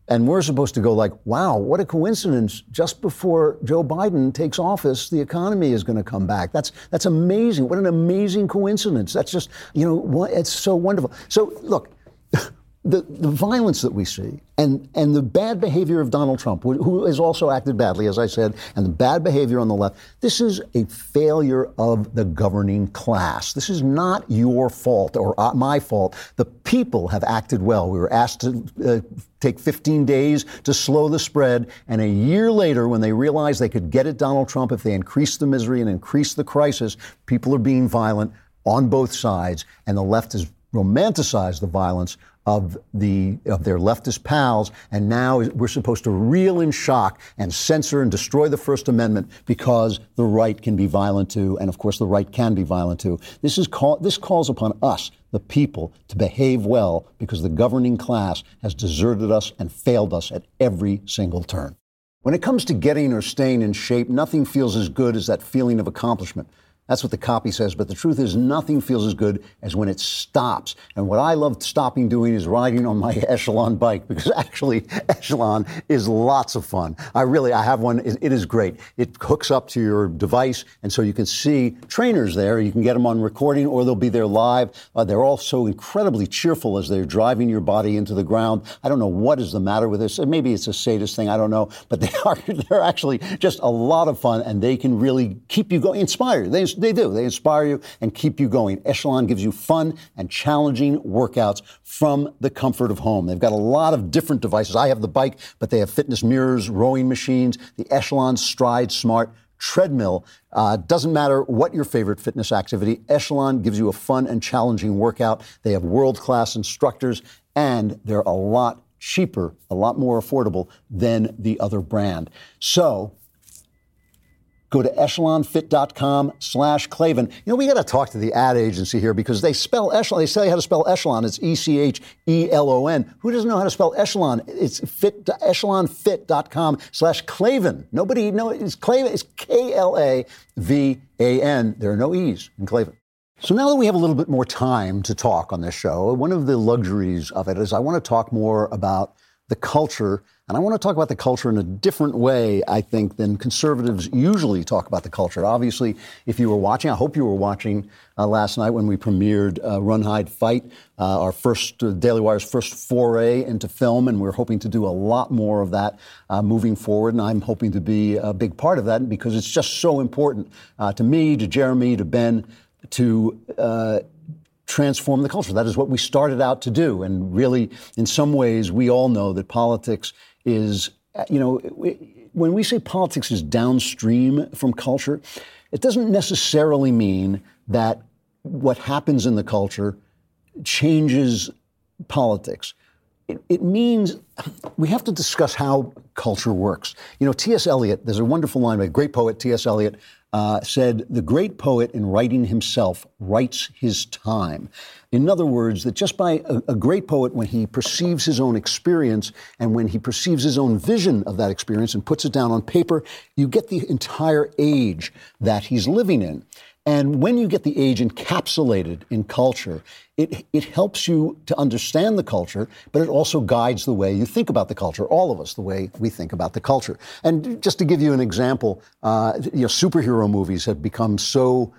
Speaker 1: And we're supposed to go like, wow, what a coincidence. Just before Joe Biden takes office, the economy is going to come back. That's, that's amazing. What an amazing coincidence. That's just, you know, it's so wonderful. So, look, <laughs> the, the violence that we see and, and the bad behavior of Donald Trump, who has also acted badly, as I said, and the bad behavior on the left, this is a failure of the governing class. This is not your fault or uh, my fault. The people have acted well. We were asked to uh, take 15 days to slow the spread, and a year later, when they realized they could get at Donald Trump if they increased the misery and increased the crisis, people are being violent on both sides, and the left has romanticized the violence of the of their leftist pals, and now we're supposed to reel in shock and censor and destroy the First Amendment because the right can be violent too, and of course the right can be violent too. This is call, this calls upon us, the people, to behave well because the governing class has deserted us and failed us at every single turn. When it comes to getting or staying in shape, nothing feels as good as that feeling of accomplishment. That's what the copy says. But the truth is, nothing feels as good as when it stops. And what I love stopping doing is riding on my <laughs> Echelon bike because actually, <laughs> Echelon is lots of fun. I really, I have one. It is great. It hooks up to your device, and so you can see trainers there. You can get them on recording, or they'll be there live. Uh, they're all so incredibly cheerful as they're driving your body into the ground. I don't know what is the matter with this. Maybe it's a sadist thing. I don't know. But they <laughs> are, they're actually just a lot of fun, and they can really keep you going, inspire. They they do. They inspire you and keep you going. Echelon gives you fun and challenging workouts from the comfort of home. They've got a lot of different devices. I have the bike, but they have fitness mirrors, rowing machines, the Echelon Stride Smart treadmill. Uh, doesn't matter what your favorite fitness activity, Echelon gives you a fun and challenging workout. They have world class instructors, and they're a lot cheaper, a lot more affordable than the other brand. So, Go to echelonfit.com slash Klavan. You know, we got to talk to the ad agency here because they spell echelon. They say how to spell echelon. It's E C H E L O N. Who doesn't know how to spell echelon? It's fit, echelonfit.com slash Klavan. Nobody knows. It's Klavan. It's K L A V A N. There are no E's in Klavan. So now that we have a little bit more time to talk on this show, one of the luxuries of it is I want to talk more about the culture and I want to talk about the culture in a different way, I think, than conservatives usually talk about the culture. Obviously, if you were watching, I hope you were watching uh, last night when we premiered uh, Run, Hide, Fight, uh, our first, uh, Daily Wire's first foray into film, and we're hoping to do a lot more of that uh, moving forward. And I'm hoping to be a big part of that because it's just so important uh, to me, to Jeremy, to Ben, to transform the culture. That is what we started out to do. And really, in some ways, we all know that politics is, you know, when we say politics is downstream from culture, it doesn't necessarily mean that what happens in the culture changes politics. It, it, means we have to discuss how culture works. You know, T.S. Eliot, there's a wonderful line by a great poet, T.S. Eliot, uh, said, The great poet in writing himself writes his time. In other words, that just by a, a, great poet, when he perceives his own experience and when he perceives his own vision of that experience and puts it down on paper, you get the entire age that he's living in. And when you get the age encapsulated in culture, it, it helps you to understand the culture, but it also guides the way you think about the culture, all of us, the way we think about the culture. And just to give you an example, uh, you know, superhero movies have become so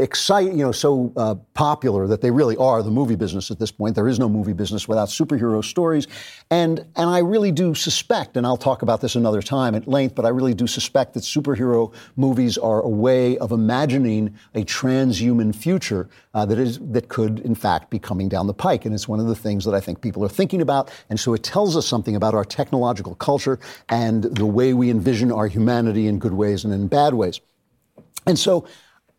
Speaker 1: exciting, you know, so uh, popular that they really are the movie business at this point. There is no movie business without superhero stories, and and I really do suspect, and I'll talk about this another time at length, but I really do suspect that superhero movies are a way of imagining a transhuman future uh, that is that could in fact be coming down the pike, and it's one of the things that I think people are thinking about, and so it tells us something about our technological culture and the way we envision our humanity in good ways and in bad ways, and so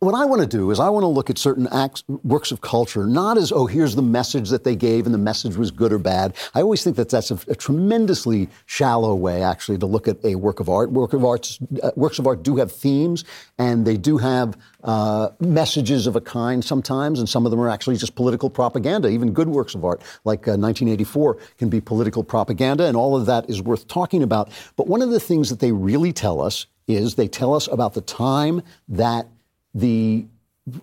Speaker 1: what I want to do is I want to look at certain acts, works of culture, not as, oh, here's the message that they gave and the message was good or bad. I always think that that's a, a tremendously shallow way, actually, to look at a work of art. Work of arts, uh, works of art do have themes and they do have uh, messages of a kind sometimes, and some of them are actually just political propaganda. Even good works of art, like uh, 1984, can be political propaganda, and all of that is worth talking about. But one of the things that they really tell us is they tell us about the time that the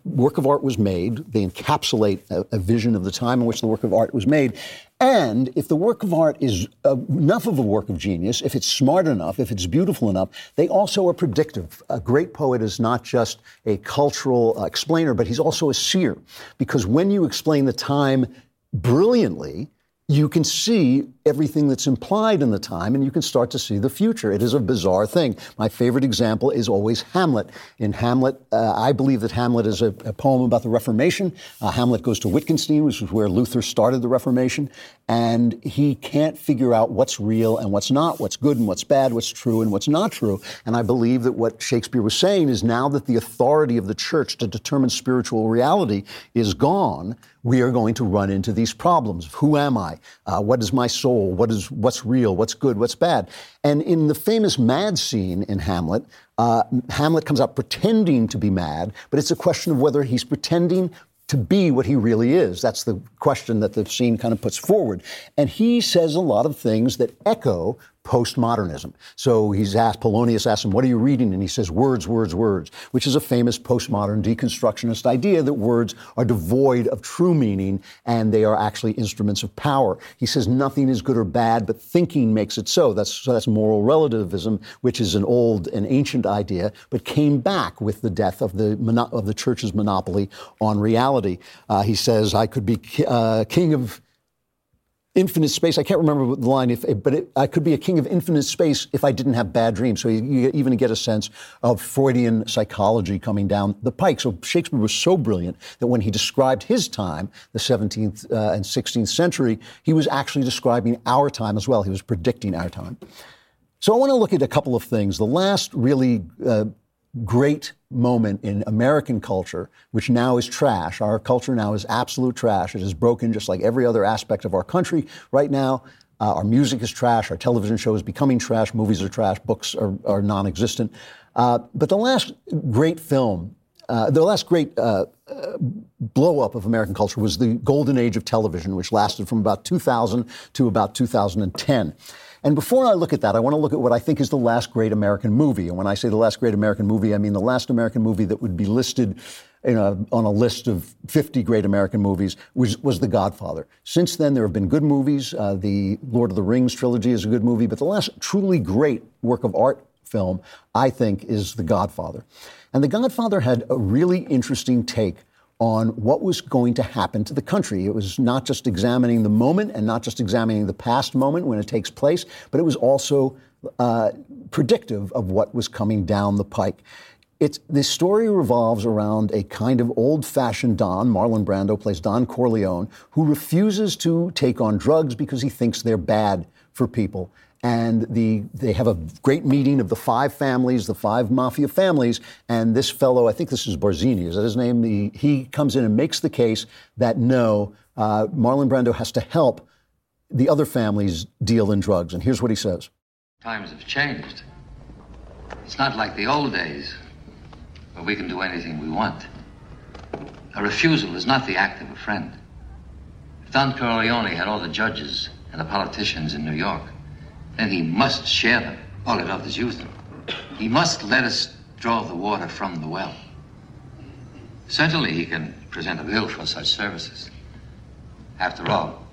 Speaker 1: work of art was made. They encapsulate a, a, vision of the time in which the work of art was made. And if the work of art is enough of a work of genius, if it's smart enough, if it's beautiful enough, they also are predictive. A great poet is not just a cultural uh, explainer, but he's also a seer. Because when you explain the time brilliantly, you can see everything that's implied in the time and you can start to see the future. It is a bizarre thing. My favorite example is always Hamlet. In Hamlet, uh, I believe that Hamlet is a, a poem about the Reformation. Uh, Hamlet goes to Wittgenstein, which is where Luther started the Reformation, and he can't figure out what's real and what's not, what's good and what's bad, what's true and what's not true. And I believe that what Shakespeare was saying is now that the authority of the church to determine spiritual reality is gone, we are going to run into these problems. Who am I? Uh, what is my soul? What is what's real? What's good? What's bad? And in the famous mad scene in Hamlet, uh, Hamlet comes out pretending to be mad, but it's a question of whether he's pretending to be what he really is. That's the question that the scene kind of puts forward. And he says a lot of things that echo postmodernism. So he's asked, Polonius asks him, what are you reading? And he says, words, words, words, which is a famous postmodern deconstructionist idea that words are devoid of true meaning and they are actually instruments of power. He says nothing is good or bad, but thinking makes it so. That's, so that's moral relativism, which is an old and ancient idea, but came back with the death of the, of the church's monopoly on reality. Uh, he says, I could be uh, king of infinite space. I can't remember the line, if, but it, I could be a king of infinite space if I didn't have bad dreams. So you, you, even get a sense of Freudian psychology coming down the pike. So Shakespeare was so brilliant that when he described his time, the 17th uh, and 16th century, he was actually describing our time as well. He was predicting our time. So I want to look at a couple of things. The last really uh, great moment in American culture, which now is trash. Our culture now is absolute trash. It is broken just like every other aspect of our country right now. Uh, our music is trash. Our television show is becoming trash. Movies are trash. Books are, are non existent. Uh, but the last great film, uh, the last great uh, uh, blow up of American culture was the golden age of television, which lasted from about 2000 to about 2010. And before I look at that, I want to look at what I think is the last great American movie. And when I say the last great American movie, I mean the last American movie that would be listed a, on a list of 50 great American movies was, was The Godfather. Since then, there have been good movies. Uh, the Lord of the Rings trilogy is a good movie, but the last truly great work of art film, I think, is The Godfather. And The Godfather had a really interesting take on what was going to happen to the country. It was not just examining the moment and not just examining the past moment when it takes place, but it was also uh, predictive of what was coming down the pike. It's, this story revolves around a kind of old fashioned Don. Marlon Brando plays Don Corleone, who refuses to take on drugs because he thinks they're bad for people and the, they have a great meeting of the five families, the five mafia families, and this fellow, I think this is Barzini, is that his name? He, he comes in and makes the case that no, uh, Marlon Brando has to help the other families deal in drugs. And here's what he says
Speaker 27: Times have changed. It's not like the old days where we can do anything we want. A refusal is not the act of a friend. If Don Corleone had all the judges and the politicians in New York, then he must share them. All it others use them. He must let us draw the water from the well. Certainly he can present a bill for such services. After all,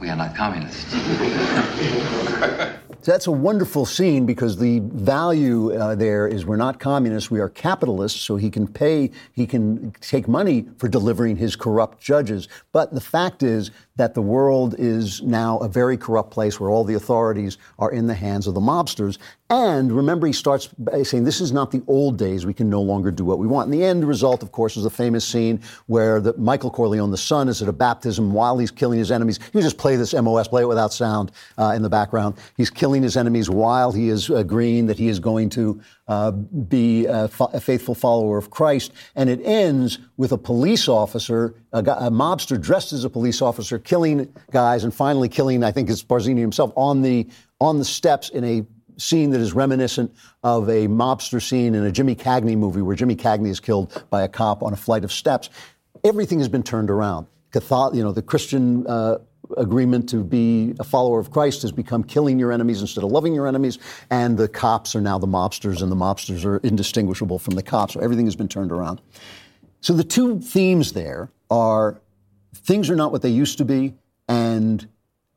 Speaker 27: we are not communists. <laughs>
Speaker 1: That's a wonderful scene because the value uh, there is we're not communists, we are capitalists, so he can pay, he can take money for delivering his corrupt judges. But the fact is that the world is now a very corrupt place where all the authorities are in the hands of the mobsters. And remember, he starts by saying, This is not the old days. We can no longer do what we want. And the end result, of course, is the famous scene where the, Michael Corleone, the son, is at a baptism while he's killing his enemies. You just play this MOS, play it without sound uh, in the background. He's killing his enemies while he is agreeing that he is going to uh, be a, a, faithful follower of Christ. And it ends with a police officer, a, a, mobster dressed as a police officer, killing guys and finally killing, I think it's Barzini himself, on the, on the steps in a scene that is reminiscent of a mobster scene in a Jimmy Cagney movie where Jimmy Cagney is killed by a cop on a flight of steps. Everything has been turned around. Catholic, you know, the Christian uh, agreement to be a follower of Christ has become killing your enemies instead of loving your enemies, and the cops are now the mobsters, and the mobsters are indistinguishable from the cops. So everything has been turned around. So the two themes there are things are not what they used to be, and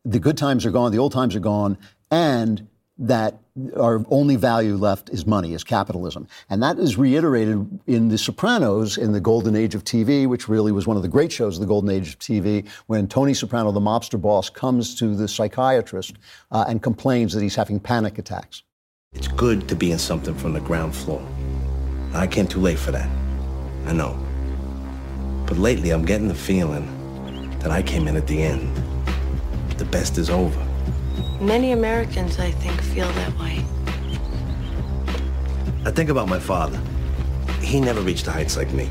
Speaker 1: the good times are gone, the old times are gone, and that our only value left is money, is capitalism. And that is reiterated in The Sopranos in the golden age of TV, which really was one of the great shows of the golden age of TV, when Tony Soprano, the mobster boss, comes to the psychiatrist uh, and complains that he's having panic attacks.
Speaker 28: It's good to be in something from the ground floor. I came too late for that. I know. But lately, I'm getting the feeling that I came in at the end. The best is over.
Speaker 29: Many Americans, I think, feel that way.
Speaker 28: I think about my father. He never reached the heights like me.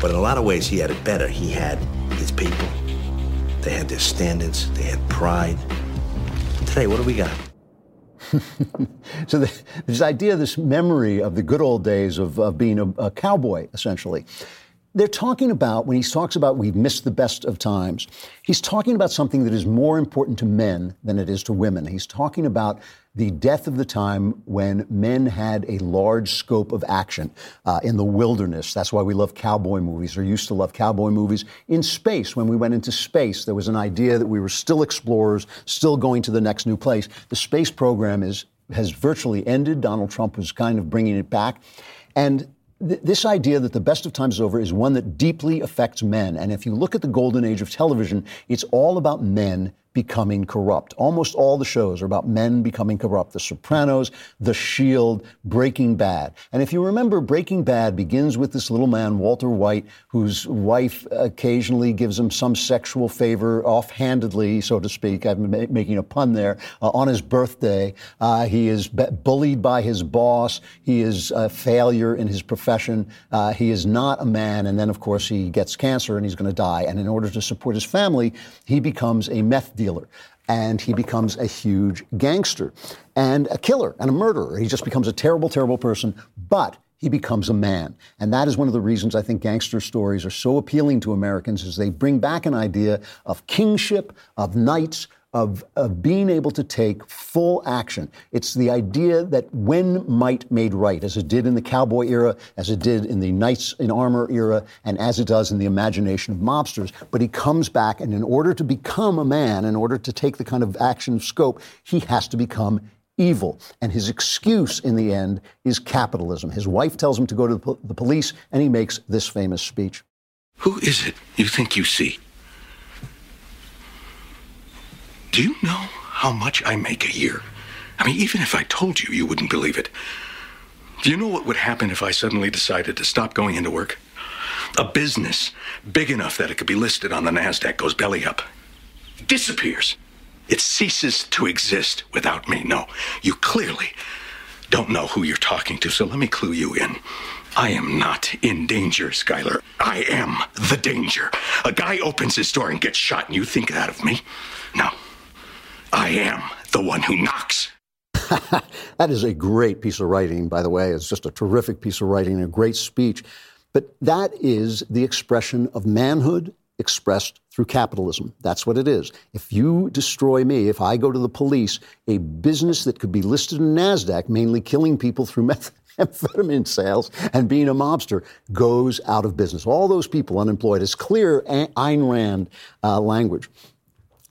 Speaker 28: But in a lot of ways, he had it better. He had his people. They had their standards. They had pride. Today, what do we got? <laughs>
Speaker 1: so the, this idea, this memory of the good old days of, of being a, a cowboy, essentially. They're talking about, when he talks about we've missed the best of times, he's talking about something that is more important to men than it is to women. He's talking about the death of the time when men had a large scope of action uh, in the wilderness. That's why we love cowboy movies, or used to love cowboy movies. In space, when we went into space, there was an idea that we were still explorers, still going to the next new place. The space program is has virtually ended. Donald Trump was kind of bringing it back. And this idea that the best of times is over is one that deeply affects men. And if you look at the golden age of television, it's all about men becoming corrupt. Almost all the shows are about men becoming corrupt. The Sopranos, The Shield, Breaking Bad. And if you remember, Breaking Bad begins with this little man, Walter White, whose wife occasionally gives him some sexual favor, offhandedly, so to speak. I'm ma- making a pun there. Uh, on his birthday, uh, he is bullied by his boss. He is a failure in his profession. Uh, he is not a man. And then, of course, he gets cancer and he's going to die. And in order to support his family, he becomes a meth dealer dealer. And he becomes a huge gangster and a killer and a murderer. He just becomes a terrible, terrible person, but he becomes a man. And that is one of the reasons I think gangster stories are so appealing to Americans is they bring back an idea of kingship, of knights, of, of being able to take full action. It's the idea that when might made right, as it did in the cowboy era, as it did in the knights in armor era, and as it does in the imagination of mobsters. But he comes back, and in order to become a man, in order to take the kind of action of scope, he has to become evil. And his excuse in the end is capitalism. His wife tells him to go to the, po- the police, and he makes this famous speech.
Speaker 30: Who is it you think you see? Do you know how much I make a year? I mean, even if I told you, you wouldn't believe it. Do you know what would happen if I suddenly decided to stop going into work? A business big enough that it could be listed on the NASDAQ goes belly up, disappears. It ceases to exist without me. No, you clearly don't know who you're talking to, so let me clue you in. I am not in danger, Skyler. I am the danger. A guy opens his door and gets shot, and you think that of me? No. I am the one who knocks. <laughs>
Speaker 1: that is a great piece of writing, by the way. It's just a terrific piece of writing, a great speech. But that is the expression of manhood expressed through capitalism. That's what it is. If you destroy me, if I go to the police, a business that could be listed in NASDAQ, mainly killing people through <laughs> methamphetamine sales and being a mobster, goes out of business. All those people unemployed. It's clear Ayn Rand uh, language.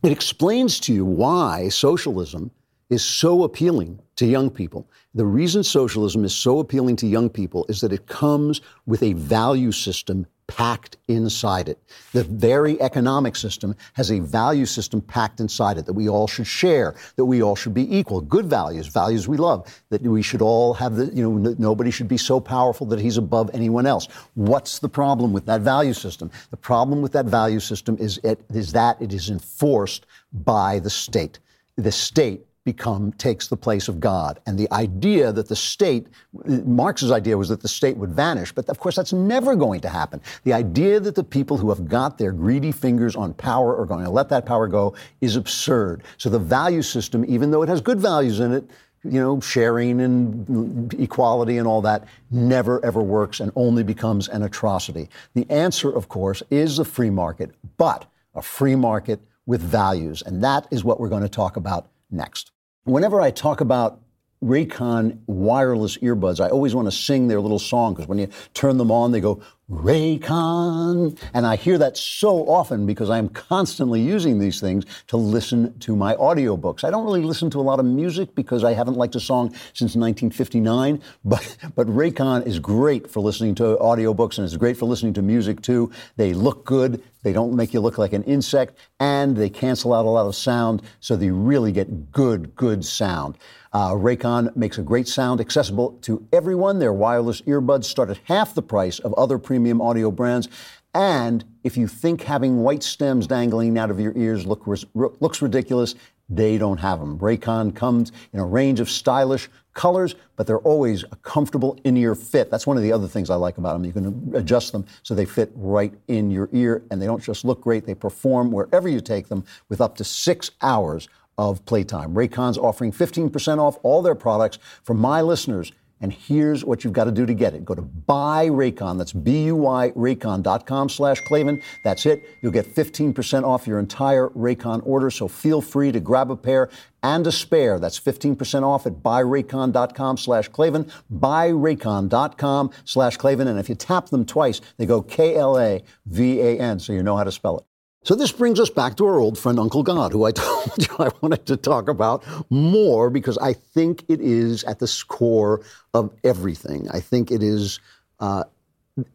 Speaker 1: It explains to you why socialism is so appealing to young people. The reason socialism is so appealing to young people is that it comes with a value system packed inside it. The very economic system has a value system packed inside it that we all should share, that we all should be equal. Good values, values we love, that we should all have the, you know, nobody should be so powerful that he's above anyone else. What's the problem with that value system? The problem with that value system is, it, is that it is enforced by the state. The state become takes the place of God. And the idea that the state, Marx's idea was that the state would vanish, but of course that's never going to happen. The idea that the people who have got their greedy fingers on power are going to let that power go is absurd. So the value system, even though it has good values in it, you know, sharing and equality and all that never ever works and only becomes an atrocity. The answer, of course, is the free market, but a free market with values. And that is what we're going to talk about next. Whenever I talk about Raycon wireless earbuds, I always want to sing their little song because when you turn them on, they go Raycon. And I hear that so often because I'm constantly using these things to listen to my audiobooks. I don't really listen to a lot of music because I haven't liked a song since 1959, <laughs> but, but Raycon is great for listening to audiobooks and it's great for listening to music too. They look good. They don't make you look like an insect, and they cancel out a lot of sound, so they really get good, good sound. Uh, Raycon makes a great sound accessible to everyone. Their wireless earbuds start at half the price of other premium audio brands. And if you think having white stems dangling out of your ears look, looks ridiculous, they don't have them. Raycon comes in a range of stylish colors, but they're always a comfortable in-ear fit. That's one of the other things I like about them. You can adjust them so they fit right in your ear, and they don't just look great, they perform wherever you take them with up to six hours of playtime. Raycon's offering 15% off all their products for my listeners. And here's what you've got to do to get it. Go to buy Raycon. That's B-U-Y Raycon.com slash Klavan. That's it. You'll get 15% off your entire Raycon order. So feel free to grab a pair and a spare. That's 15% off at buyraycon.com slash Klavan. Buyraycon.com slash Klavan. And if you tap them twice, they go K-L-A-V-A-N. So you know how to spell it. So this brings us back to our old friend Uncle God, who I <laughs> told you I wanted to talk about more because I think it is at the core of everything. I think it is uh,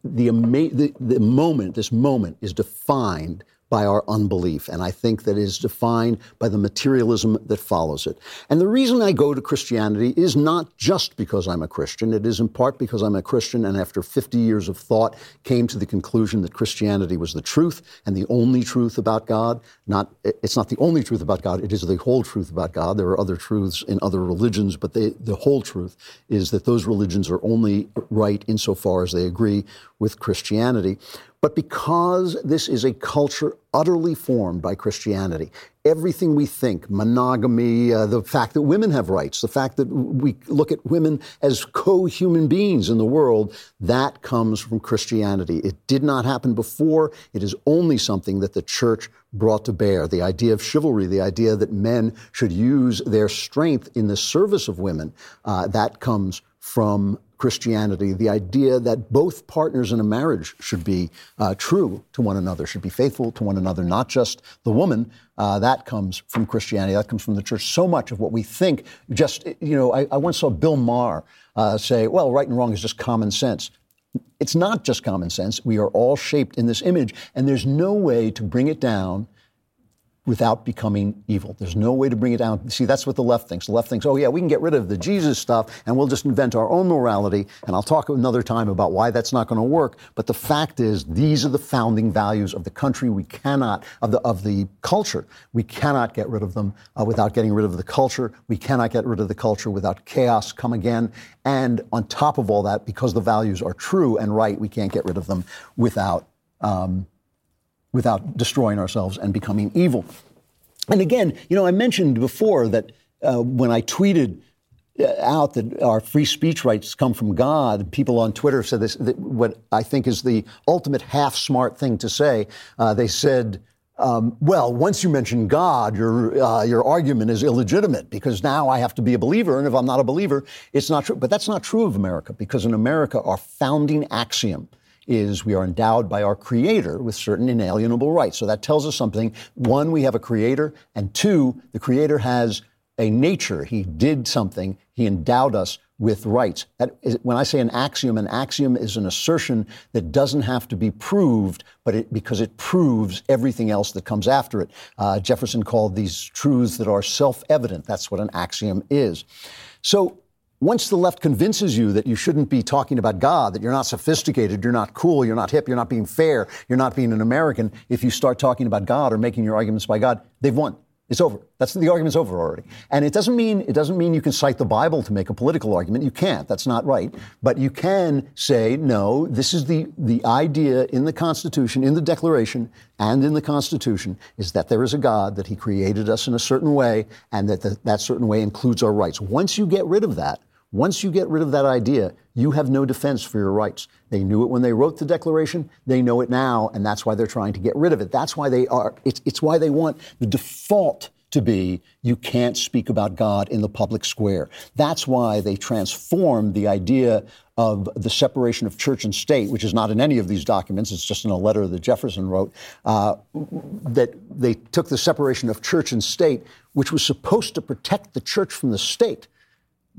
Speaker 1: the, ama- the the moment. This moment is defined by our unbelief. And I think that is defined by the materialism that follows it. And the reason I go to Christianity is not just because I'm a Christian. It is in part because I'm a Christian and after 50 years of thought came to the conclusion that Christianity was the truth and the only truth about God. Not, it's not the only truth about God. It is the whole truth about God. There are other truths in other religions, but they, the whole truth is that those religions are only right insofar as they agree with Christianity. But because this is a culture utterly formed by Christianity, everything we think, monogamy, uh, the fact that women have rights, the fact that we look at women as co human beings in the world, that comes from Christianity. It did not happen before. It is only something that the church brought to bear. The idea of chivalry, the idea that men should use their strength in the service of women, uh, that comes from Christianity, the idea that both partners in a marriage should be uh, true to one another, should be faithful to one another, not just the woman. Uh, that comes from Christianity. That comes from the church. So much of what we think, just, you know, I, I once saw Bill Maher uh, say, well, right and wrong is just common sense. It's not just common sense. We are all shaped in this image, and there's no way to bring it down without becoming evil. There's no way to bring it down. See, that's what the left thinks. The left thinks, oh, yeah, we can get rid of the Jesus stuff and we'll just invent our own morality. And I'll talk another time about why that's not going to work. But the fact is, these are the founding values of the country. We cannot, of the, of the culture, we cannot get rid of them uh, without getting rid of the culture. We cannot get rid of the culture without chaos come again. And on top of all that, because the values are true and right, we can't get rid of them without. Um, without destroying ourselves and becoming evil. And again, you know, I mentioned before that uh, when I tweeted uh, out that our free speech rights come from God, people on Twitter said this, what I think is the ultimate half smart thing to say. Uh, they said, um, well, once you mention God, your uh, your argument is illegitimate because now I have to be a believer, and if I'm not a believer, it's not true. But that's not true of America because in America, our founding axiom is we are endowed by our creator with certain inalienable rights. So that tells us something. One, we have a creator, and two, the creator has a nature. He did something. He endowed us with rights. When I say an axiom, an axiom is an assertion that doesn't have to be proved, but it, because it proves everything else that comes after it. Uh, Jefferson called these truths that are self-evident. That's what an axiom is. So once the left convinces you that you shouldn't be talking about God, that you're not sophisticated, you're not cool, you're not hip, you're not being fair, you're not being an American, if you start talking about God or making your arguments by God, they've won. It's over. That's the argument's over already. And it doesn't mean it doesn't mean you can cite the Bible to make a political argument. You can't. That's not right. But you can say, no, this is the the idea in the Constitution, in the Declaration, and in the Constitution is that there is a God, that He created us in a certain way, and that the, that certain way includes our rights. Once you get rid of that, once you get rid of that idea, you have no defense for your rights. They knew it when they wrote the Declaration. They know it now, and that's why they're trying to get rid of it. That's why they are. It's, it's why they want the default to be you can't speak about God in the public square. That's why they transformed the idea of the separation of church and state, which is not in any of these documents, it's just in a letter that Jefferson wrote, uh, that they took the separation of church and state, which was supposed to protect the church from the state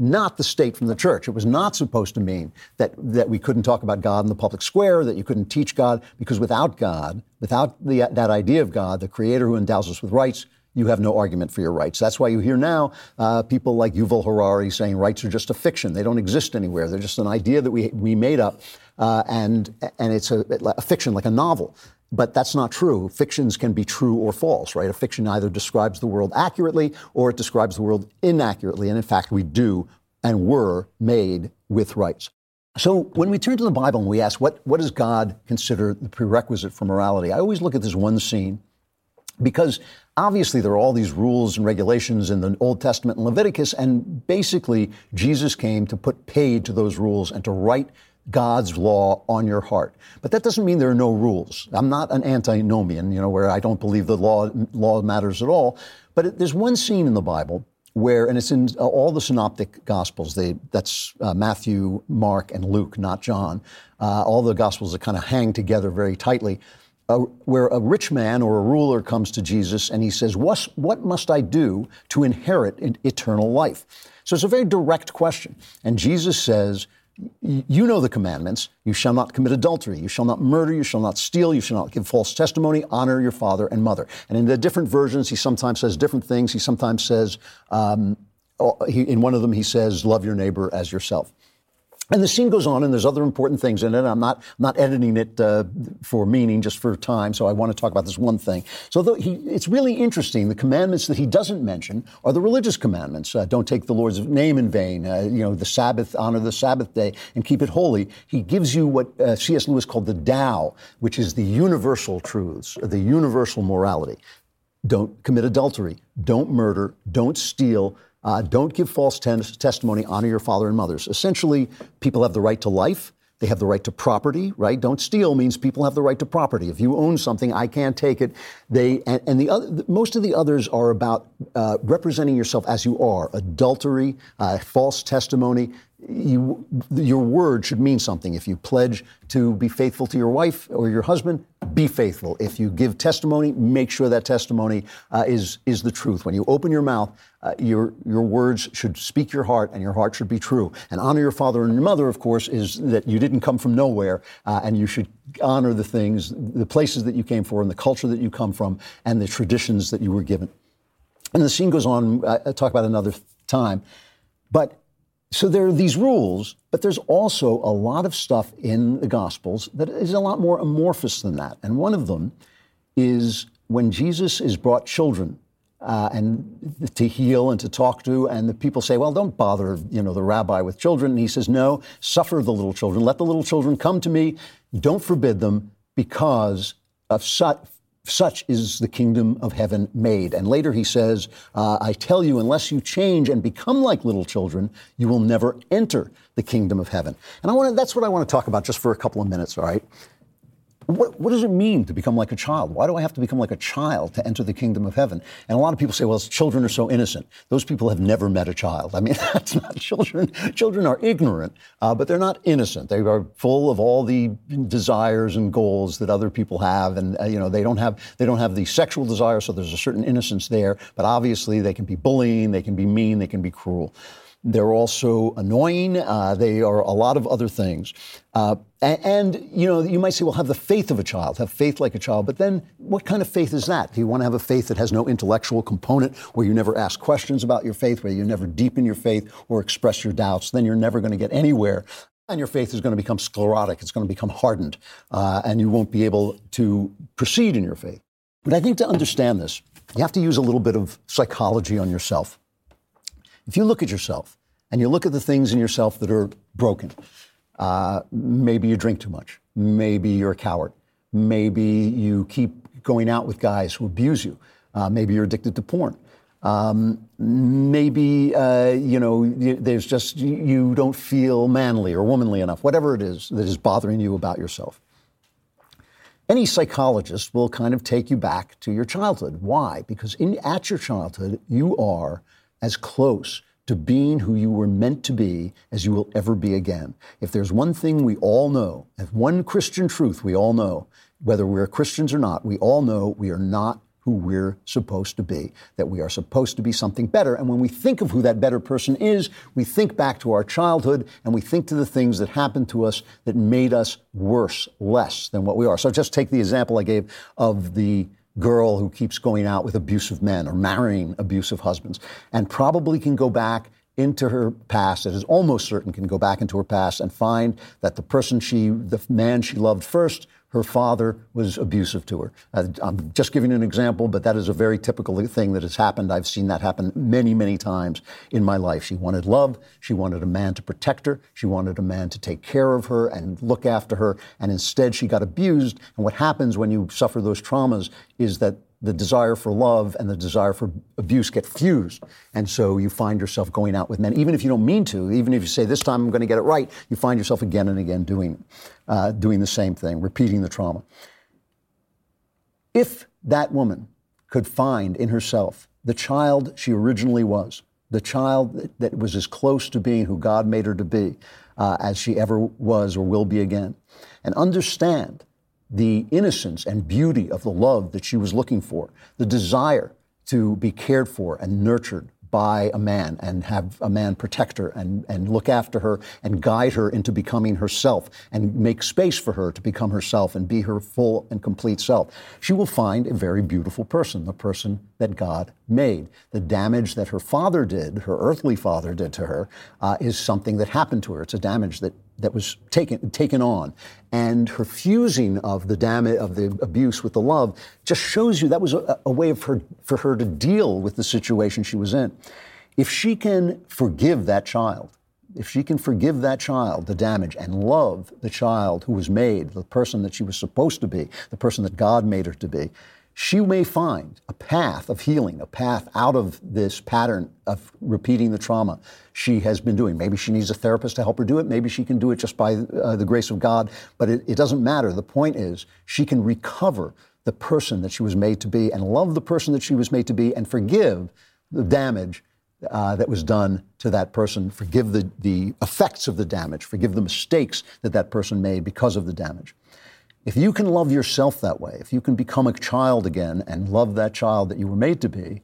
Speaker 1: not the state from the church. It was not supposed to mean that, that we couldn't talk about God in the public square, that you couldn't teach God, because without God, without the, that idea of God, the creator who endows us with rights, you have no argument for your rights. That's why you hear now uh, people like Yuval Harari saying rights are just a fiction. They don't exist anywhere. They're just an idea that we, we made up, uh, and, and it's a, a fiction, like a novel. But that's not true. Fictions can be true or false, right? A fiction either describes the world accurately or it describes the world inaccurately. And in fact, we do and were made with rights. So when we turn to the Bible and we ask, what, what does God consider the prerequisite for morality? I always look at this one scene because obviously there are all these rules and regulations in the Old Testament and Leviticus, and basically Jesus came to put paid to those rules and to write God's law on your heart. But that doesn't mean there are no rules. I'm not an antinomian, you know, where I don't believe the law, law matters at all. But it, there's one scene in the Bible where, and it's in uh, all the synoptic gospels, they, that's uh, Matthew, Mark, and Luke, not John. Uh, all the gospels that kind of hang together very tightly, uh, where a rich man or a ruler comes to Jesus and he says, what, what must I do to inherit eternal life? So it's a very direct question. And Jesus says, you know the commandments. You shall not commit adultery. You shall not murder. You shall not steal. You shall not give false testimony. Honor your father and mother. And in the different versions, he sometimes says different things. He sometimes says, um, in one of them, he says, love your neighbor as yourself. And the scene goes on, and there's other important things in it. I'm not not editing it uh, for meaning, just for time. So I want to talk about this one thing. So he, it's really interesting. The commandments that he doesn't mention are the religious commandments. Uh, don't take the Lord's name in vain. Uh, you know, the Sabbath, honor the Sabbath day, and keep it holy. He gives you what uh, C.S. Lewis called the Tao, which is the universal truths, the universal morality. Don't commit adultery. Don't murder. Don't steal uh, don't give false ten- testimony. Honor your father and mothers. Essentially, people have the right to life. They have the right to property, right? Don't steal means people have the right to property. If you own something, I can't take it. They and, and the other, most of the others are about uh, representing yourself as you are. Adultery, uh, false testimony, you, your word should mean something. If you pledge to be faithful to your wife or your husband, be faithful. If you give testimony, make sure that testimony uh, is is the truth. When you open your mouth, uh, your your words should speak your heart, and your heart should be true. And honor your father and your mother, of course, is that you didn't come from nowhere, uh, and you should honor the things, the places that you came from, and the culture that you come from, and the traditions that you were given. And the scene goes on. Uh, I talk about another time, but so there are these rules, but there's also a lot of stuff in the Gospels that is a lot more amorphous than that. And one of them is when Jesus is brought children uh, and to heal and to talk to, and the people say, "Well, don't bother, you know, the rabbi with children." And he says, "No, suffer the little children. Let the little children come to me. Don't forbid them, because of such." Such is the kingdom of heaven made. And later he says, uh, I tell you, unless you change and become like little children, you will never enter the kingdom of heaven. And I want that's what I want to talk about just for a couple of minutes, all right? What, what, does it mean to become like a child? Why do I have to become like a child to enter the kingdom of heaven? And a lot of people say, well, children are so innocent. Those people have never met a child. I mean, <laughs> that's not children. Children are ignorant, uh, but they're not innocent. They are full of all the desires and goals that other people have, and uh, you know, they don't have they don't have the sexual desire, so there's a certain innocence there. But obviously, they can be bullying, they can be mean, they can be cruel. They're also annoying. Uh, they are a lot of other things. Uh, and, you know, you might say, well, have the faith of a child, have faith like a child. But then what kind of faith is that? Do you want to have a faith that has no intellectual component, where you never ask questions about your faith, where you never deepen your faith or express your doubts? Then you're never going to get anywhere. And your faith is going to become sclerotic. It's going to become hardened. Uh, and you won't be able to proceed in your faith. But I think to understand this, you have to use a little bit of psychology on yourself. If you look at yourself and you look at the things in yourself that are broken, uh, maybe you drink too much. Maybe you're a coward. Maybe you keep going out with guys who abuse you. Uh, maybe you're addicted to porn. Um, maybe uh, you know there's just you don't feel manly or womanly enough. Whatever it is that is bothering you about yourself. Any psychologist will kind of take you back to your childhood. Why? Because in, at your childhood, you are as close to being who you were meant to be as you will ever be again. If there's one thing we all know, if one Christian truth we all know, whether we're Christians or not, we all know we are not who we're supposed to be, that we are supposed to be something better. And when we think of who that better person is, we think back to our childhood and we think to the things that happened to us that made us worse, less than what we are. So just take the example I gave of the girl who keeps going out with abusive men or marrying abusive husbands and probably can go back into her past, it is almost certain can go back into her past and find that the person she, the man she loved first her father was abusive to her. Uh, I'm just giving an example, but that is a very typical thing that has happened. I've seen that happen many, many times in my life. She wanted love. She wanted a man to protect her. She wanted a man to take care of her and look after her. And instead, she got abused. And what happens when you suffer those traumas is that the desire for love and the desire for abuse get fused. And so you find yourself going out with men, even if you don't mean to, even if you say, this time I'm going to get it right, you find yourself again and again doing, uh, doing the same thing, repeating the trauma. If that woman could find in herself the child she originally was, the child that, was as close to being who God made her to be uh, as she ever was or will be again, and understand the innocence and beauty of the love that she was looking for, the desire to be cared for and nurtured by a man and have a man protect her and, and look after her and guide her into becoming herself and make space for her to become herself and be her full and complete self. She will find a very beautiful person, the person that God made. The damage that her father did, her earthly father did to her, uh, is something that happened to her. It's a damage that that was taken taken on, and her fusing of the damage of the abuse with the love just shows you that was a, a way of her for her to deal with the situation she was in. If she can forgive that child, if she can forgive that child the damage and love the child who was made, the person that she was supposed to be, the person that God made her to be, she may find a path of healing, a path out of this pattern of repeating the trauma she has been doing. Maybe she needs a therapist to help her do it. Maybe she can do it just by uh, the grace of God. But it, it doesn't matter. The point is, she can recover the person that she was made to be and love the person that she was made to be and forgive the damage uh, that was done to that person, forgive the, the effects of the damage, forgive the mistakes that that person made because of the damage. If you can love yourself that way, if you can become a child again and love that child that you were made to be,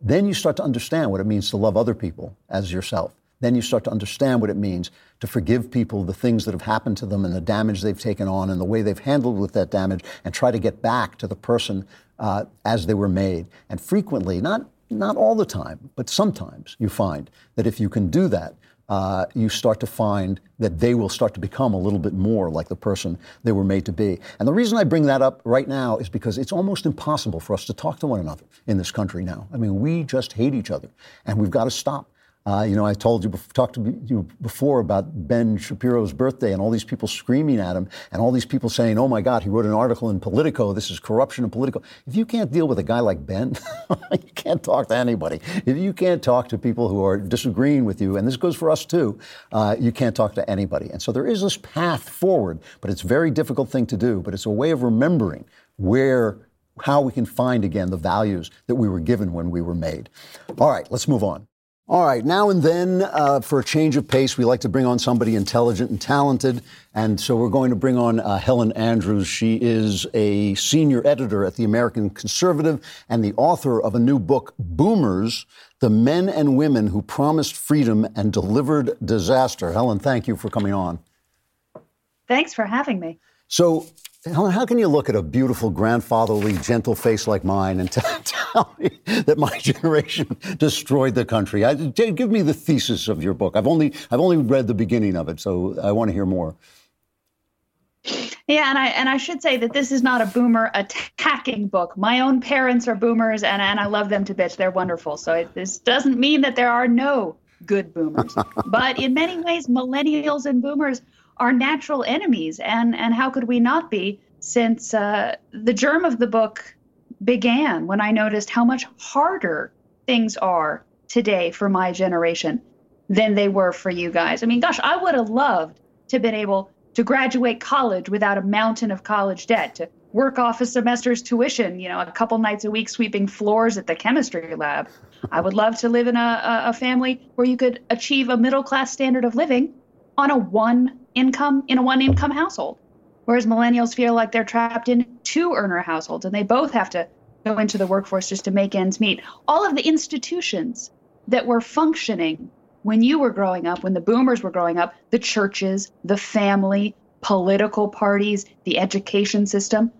Speaker 1: then you start to understand what it means to love other people as yourself. Then you start to understand what it means to forgive people the things that have happened to them and the damage they've taken on and the way they've handled with that damage and try to get back to the person uh, as they were made. And frequently, not, not all the time, but sometimes you find that if you can do that, uh, you start to find that they will start to become a little bit more like the person they were made to be. And the reason I bring that up right now is because it's almost impossible for us to talk to one another in this country now. I mean, we just hate each other, and we've got to stop. Uh, you know, I told you, talked to you before about Ben Shapiro's birthday and all these people screaming at him and all these people saying, oh my God, he wrote an article in Politico. This is corruption in Politico. If you can't deal with a guy like Ben, <laughs> you can't talk to anybody. If you can't talk to people who are disagreeing with you, and this goes for us too, uh, you can't talk to anybody. And so there is this path forward, but it's a very difficult thing to do. But it's a way of remembering where how we can find again the values that we were given when we were made. All right, let's move on. All right, now and then, uh, for a change of pace, we like to bring on somebody intelligent and talented. And so we're going to bring on uh, Helen Andrews. She is a senior editor at the American Conservative and the author of a new book, Boomers The Men and Women Who Promised Freedom and Delivered Disaster. Helen, thank you for coming on.
Speaker 31: Thanks for having me.
Speaker 1: So, Helen, how can you look at a beautiful, grandfatherly, gentle face like mine and <laughs> t- tell me that my <laughs> generation destroyed the country? I, give me the thesis of your book. I've only I've only read the beginning of it, so I want to hear more.
Speaker 31: Yeah, and I and I should say that this is not a boomer attacking book. My own parents are boomers, and and I love them to bits. They're wonderful. So it, this doesn't mean that there are no good boomers, <laughs> but in many ways, millennials and boomers are natural enemies, and and how could we not be? Since uh, the germ of the book began when I noticed how much harder things are today for my generation than they were for you guys. I mean, gosh, I would have loved to have been able to graduate college without a mountain of college debt, to work off a semester's tuition, you know, a couple nights a week sweeping floors at the chemistry lab. I would love to live in a, a family where you could achieve a middle class standard of living on a one income in a one income household. Whereas millennials feel like they're trapped in two earner households and they both have to go into the workforce just to make ends meet. All of the institutions that were functioning when you were growing up, when the boomers were growing up, the churches, the family, political parties, the education system,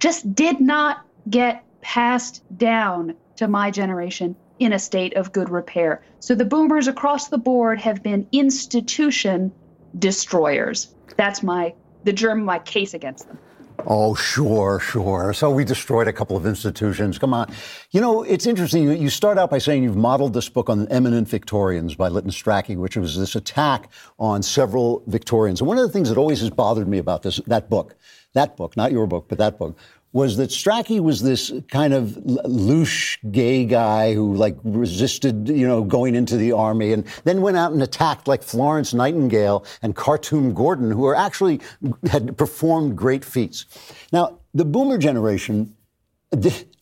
Speaker 31: just did not get passed down to my generation in a state of good repair. So the boomers across the board have been institution destroyers. That's my the germ my case against them.
Speaker 1: Oh, sure, sure. So we destroyed a couple of institutions. Come on. You know, it's interesting. You start out by saying you've modeled this book on the Eminent Victorians by Lytton Strachey, which was this attack on several Victorians. And one of the things that always has bothered me about this, that book, that book, not your book, but that book, was that Strachey was this kind of louche gay guy who like resisted, you know, going into the army and then went out and attacked like Florence Nightingale and Khartoum Gordon, who are actually had performed great feats. Now, the boomer generation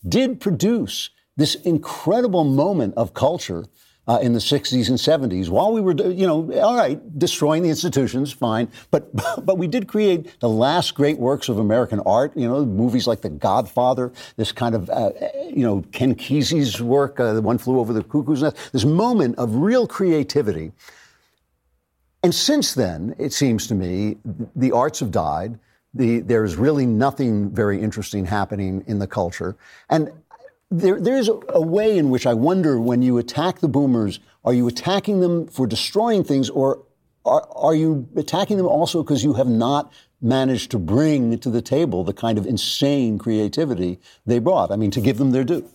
Speaker 1: did produce this incredible moment of culture uh, in the 60s and 70s while we were, you know, all right, destroying the institutions, fine. But, <laughs> but we did create the last great works of American art, you know, movies like The Godfather, this kind of, uh, you know, Ken Kesey's work, uh, The One Flew Over the Cuckoo's Nest, this moment of real creativity. And since then, it seems to me, the arts have died. The, there's really nothing very interesting happening in the culture. And there, there's a, way in which I wonder when you attack the boomers, are you attacking them for destroying things or are, are you attacking them also because you have not managed to bring to the table the kind of insane creativity they brought? I mean, to give them their due.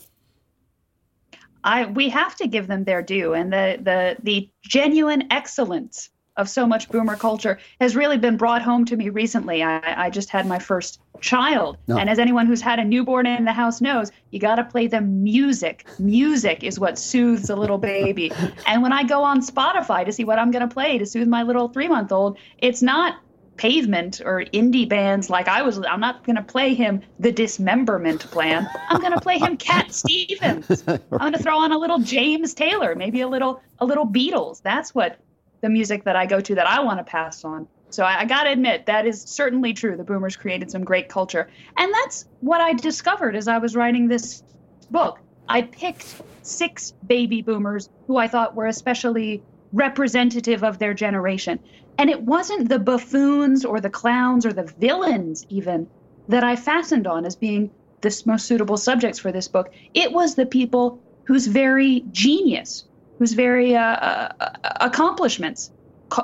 Speaker 31: I, we have to give them their due and the, the, the genuine excellence of so much boomer culture has really been brought home to me recently. I, I just had my first child. No. And as anyone who's had a newborn in the house knows, you got to play them music. Music is what soothes a little baby. <laughs> and when I go on Spotify to see what I'm going to play to soothe my little three month old, it's not pavement or indie bands like I was. I'm not going to play him the dismemberment plan. I'm going to play him Cat <laughs> Stevens. I'm going to throw on a little James Taylor, maybe a little a little Beatles. That's what the music that I go to that I want to pass on. So I, I got to admit that is certainly true. The boomers created some great culture, and that's what I discovered as I was writing this book. I picked six baby boomers who I thought were especially representative of their generation. And it wasn't the buffoons or the clowns or the villains, even, that I fastened on as being the most suitable subjects for this book. It was the people whose very genius, whose very uh, uh, accomplishments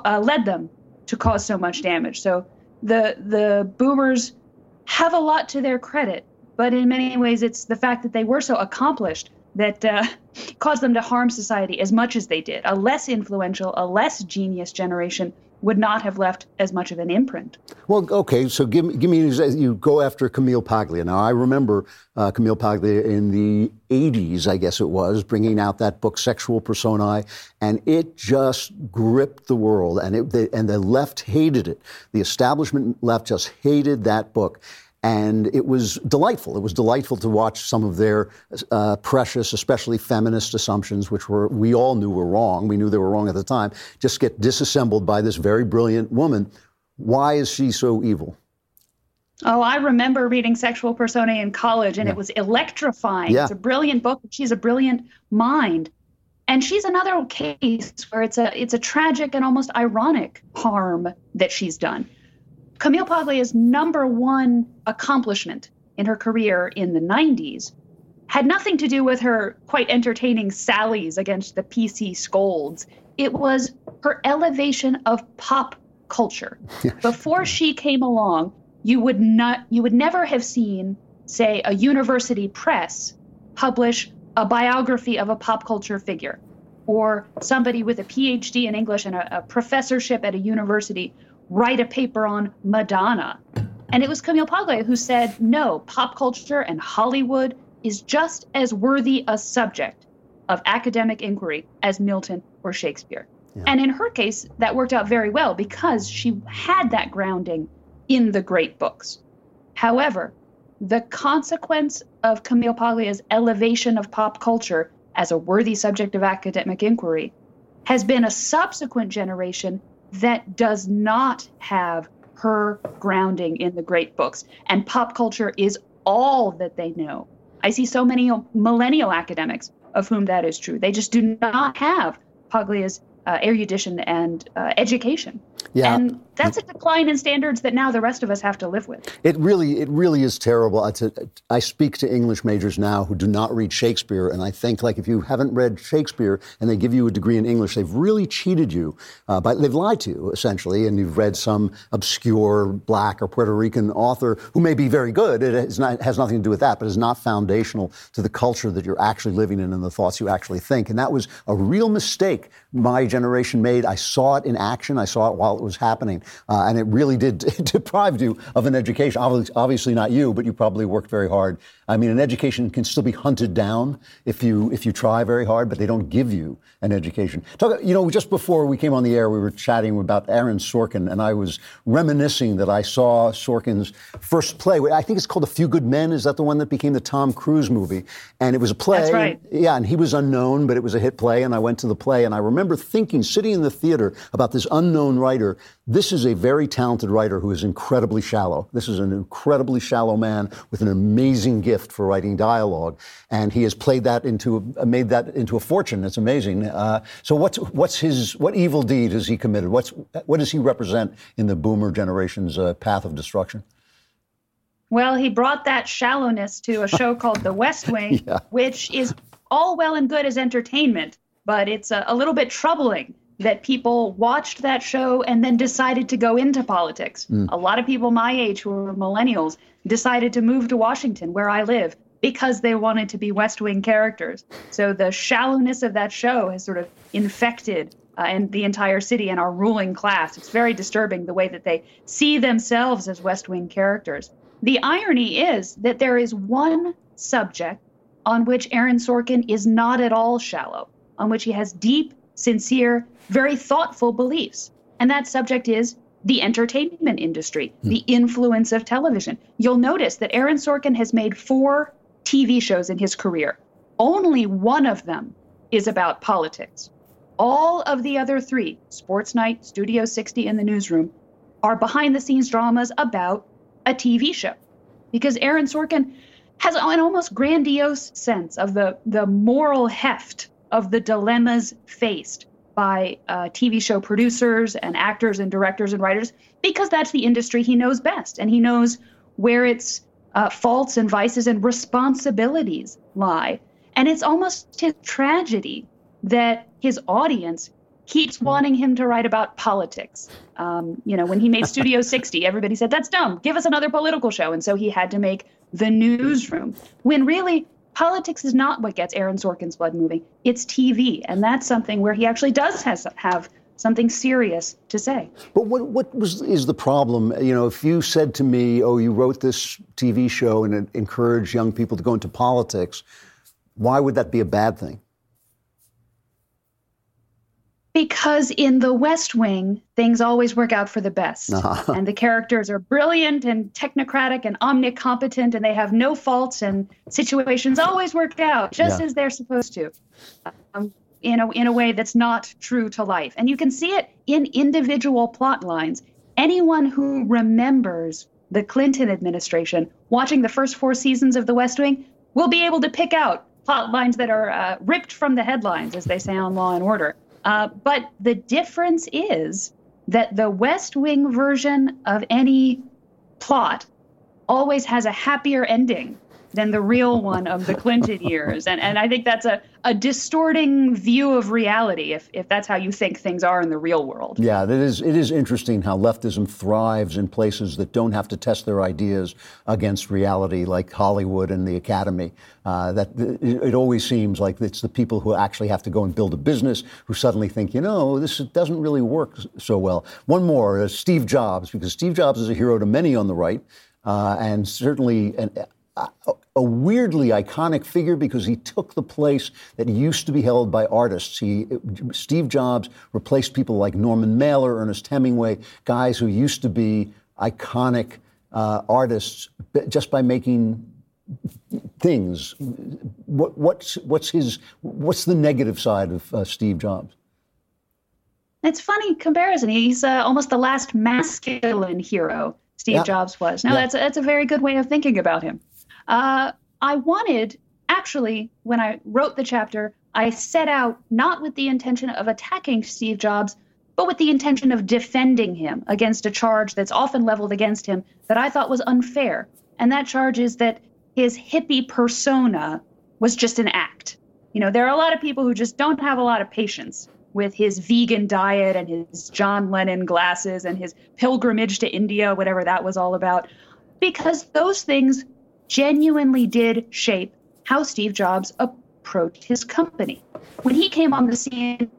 Speaker 31: uh, led them to cause so much damage. So the the boomers have a lot to their credit, but in many ways, it's the fact that they were so accomplished that uh, <laughs> caused them to harm society as much as they did. A less influential, a less genius generation would not have left as much of an imprint.
Speaker 1: Well, okay, so give me, give me you go after Camille Paglia. Now, I remember uh, Camille Paglia in the 80s, I guess it was, bringing out that book, Sexual Personae, and it just gripped the world, and, it, they, and the left hated it. The establishment left just hated that book. And it was delightful. It was delightful to watch some of their uh, precious, especially feminist assumptions, which were we all knew were wrong. We knew they were wrong at the time. Just get disassembled by this very brilliant woman. Why is she so evil?
Speaker 31: Oh, I remember reading Sexual Personae in college, and yeah. it was electrifying. Yeah. It's a brilliant book. She's a brilliant mind, and she's another case where it's a it's a tragic and almost ironic harm that she's done. Camille Paglia's number one accomplishment in her career in the 90s had nothing to do with her quite entertaining sallies against the PC scolds. It was her elevation of pop culture. <laughs> Before she came along, you would not you would never have seen say a university press publish a biography of a pop culture figure or somebody with a PhD in English and a, a professorship at a university write a paper on Madonna. And it was Camille Paglia who said, no, pop culture and Hollywood is just as worthy a subject of academic inquiry as Milton or Shakespeare. Yeah. And in her case, that worked out very well because she had that grounding in the great books. However, the consequence of Camille Paglia's elevation of pop culture as a worthy subject of academic inquiry has been a subsequent generation that does not have her grounding in the great books. And pop culture is all that they know. I see so many millennial academics of whom that is true. They just do not have Paglia's uh, erudition and uh, education.
Speaker 1: Yeah.
Speaker 31: And that's a decline in standards that now the rest of us have to live with.
Speaker 1: It really, it really is terrible. I, I speak to English majors now who do not read Shakespeare, and I think like if you haven't read Shakespeare and they give you a degree in English, they've really cheated you. Uh, by, they've lied to you essentially, and you've read some obscure black or Puerto Rican author who may be very good. It not, has nothing to do with that, but is not foundational to the culture that you're actually living in and the thoughts you actually think. And that was a real mistake my generation made. I saw it in action. I saw it while it was happening. Uh, and it really did <laughs> deprive you of an education. Obviously, not you, but you probably worked very hard. I mean, an education can still be hunted down if you if you try very hard, but they don't give you an education. Talk, you know, just before we came on the air, we were chatting about Aaron Sorkin, and I was reminiscing that I saw Sorkin's first play. I think it's called A Few Good Men. Is that the one that became the Tom Cruise movie? And it was a play.
Speaker 31: That's right.
Speaker 1: Yeah, and he was unknown, but it was a hit play, and I went to the play, and I remember thinking, sitting in the theater, about this unknown writer. This is a very talented writer who is incredibly shallow. This is an incredibly shallow man with an amazing gift for writing dialogue, and he has played that into, uh, made that into a fortune. It's amazing. Uh, so what's what's his what evil deed has he committed? What's what does he represent in the Boomer generation's uh, path of destruction?
Speaker 31: Well, he brought that shallowness to a show called The West <laughs> Wing, yeah. which is all well and good as entertainment, but it's a, a little bit troubling that people watched that show and then decided to go into politics. Mm. A lot of people my age who are millennials decided to move to Washington, where I live, because they wanted to be West Wing characters. So the shallowness of that show has sort of infected uh, and the entire city and our ruling class. It's very disturbing the way that they see themselves as West Wing characters. The irony is that there is one subject on which Aaron Sorkin is not at all shallow, on which he has deep, sincere, very thoughtful beliefs. And that subject is the entertainment industry, mm. the influence of television. You'll notice that Aaron Sorkin has made four TV shows in his career. Only one of them is about politics. All of the other three, Sports Night, Studio 60, and The Newsroom, are behind the scenes dramas about a TV show. Because Aaron Sorkin has an almost grandiose sense of the, the moral heft of the dilemmas faced by uh, TV show producers and actors and directors and writers because that's the industry he knows best. And he knows where its uh, faults and vices and responsibilities lie. And it's almost his tragedy that his audience keeps wanting him to write about politics. Um, you know, when he made <laughs> Studio 60, everybody said, that's dumb. Give us another political show. And so he had to make The Newsroom, when really politics is not what gets Aaron Sorkin's blood moving. It's TV, and that's something where he actually does has, have something serious to say.
Speaker 1: But what what was is the problem? You know, if you said to me, "Oh, you wrote this TV show and it encouraged young people to go into politics," why would that be a bad thing?
Speaker 31: Because in the West Wing, things always work out for the best. <laughs> Uh-huh. And the characters are brilliant and technocratic and omnicompetent, and they have no faults, and situations always work out just yeah. as they're supposed to. Um, in a, in a way that's not true to life. And you can see it in individual plot lines. Anyone who remembers the Clinton administration watching the first four seasons of The West Wing will be able to pick out plot lines that are uh, ripped from the headlines, as they say on Law and Order. Uh, but the difference is that the West Wing version of any plot always has a happier ending than the real <laughs> one of the Clinton years. And, and I think that's a, a distorting view of reality if, if that's how you think things are in the real world.
Speaker 1: Yeah, it is, it is interesting how leftism thrives in places that don't have to test their ideas against reality, like Hollywood and the Academy. Uh, that it, it, always seems like it's the people who actually have to go and build a business who suddenly think, you know, this doesn't really work so well. One more, uh, Steve Jobs, because Steve Jobs is a hero to many on the right. Uh, and certainly an, a weirdly iconic figure because he took the place that used to be held by artists. He, Steve Jobs replaced people like Norman Mailer, Ernest Hemingway, guys who used to be iconic uh, artists just by making things, what, what's what's his what's the negative side of uh, Steve Jobs?
Speaker 31: It's funny comparison. He's uh, almost the last masculine hero. Steve
Speaker 1: Yeah.
Speaker 31: Jobs was. Now
Speaker 1: Yeah.
Speaker 31: that's that's a very good way of thinking about him. Uh, I wanted actually when I wrote the chapter, I set out not with the intention of attacking Steve Jobs, but with the intention of defending him against a charge that's often leveled against him that I thought was unfair. And that charge is that his hippie persona was just an act. You know, there are a lot of people who just don't have a lot of patience with his vegan diet and his John Lennon glasses and his pilgrimage to India, whatever that was all about, because those things genuinely did shape how Steve Jobs approached his company. When he came on the scene,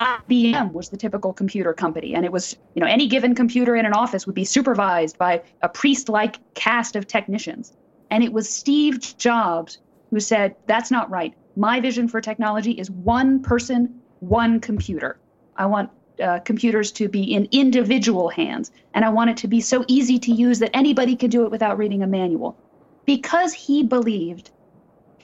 Speaker 31: IBM was the typical computer company, and it was, you know, any given computer in an office would be supervised by a priest like cast of technicians. And it was Steve Jobs who said, That's not right. My vision for technology is one person, one computer. I want uh, computers to be in individual hands, and I want it to be so easy to use that anybody can do it without reading a manual. Because he believed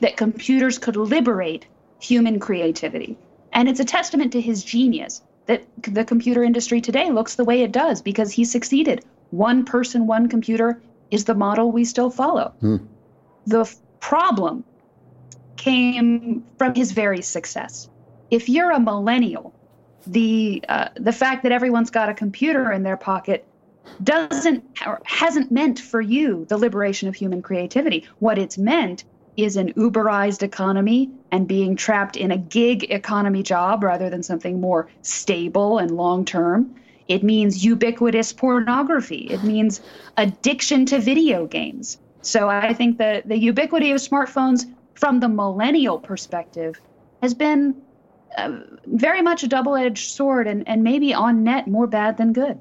Speaker 31: that computers could liberate human creativity. And it's a testament to his genius that the computer industry today looks the way it does because he succeeded. One person, one computer is the model we still follow. The f- problem came from his very success. If you're a millennial, the uh, the fact that everyone's got a computer in their pocket doesn't or hasn't meant for you the liberation of human creativity. What it's meant is an Uberized economy and being trapped in a gig economy job rather than something more stable and long term. It means ubiquitous pornography. It means addiction to video games. So I think that the ubiquity of smartphones from the millennial perspective has been uh, very much a double edged sword and, and maybe on net more bad than good.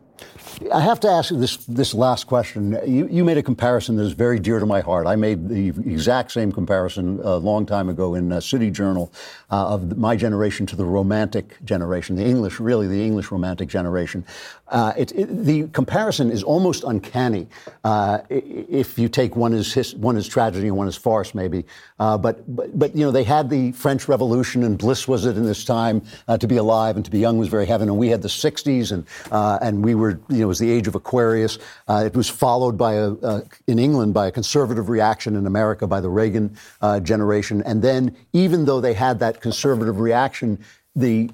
Speaker 1: I have to ask you this this last question. You, you made a comparison that is very dear to my heart. I made the exact same comparison a long time ago in uh, City Journal uh, of my generation to the Romantic generation, the English, really the English Romantic generation. Uh, it, it, the comparison is almost uncanny uh, if you take one as his, one as tragedy and one as farce, maybe. Uh, but, but but you know they had the French Revolution and bliss was it in this time uh, to be alive and to be young was very heaven, and we had the '60s and uh, and we were you know it was the age of Aquarius. Uh, it was followed by a in England by a conservative reaction in America by the Reagan uh, generation, and then even though they had that conservative reaction, the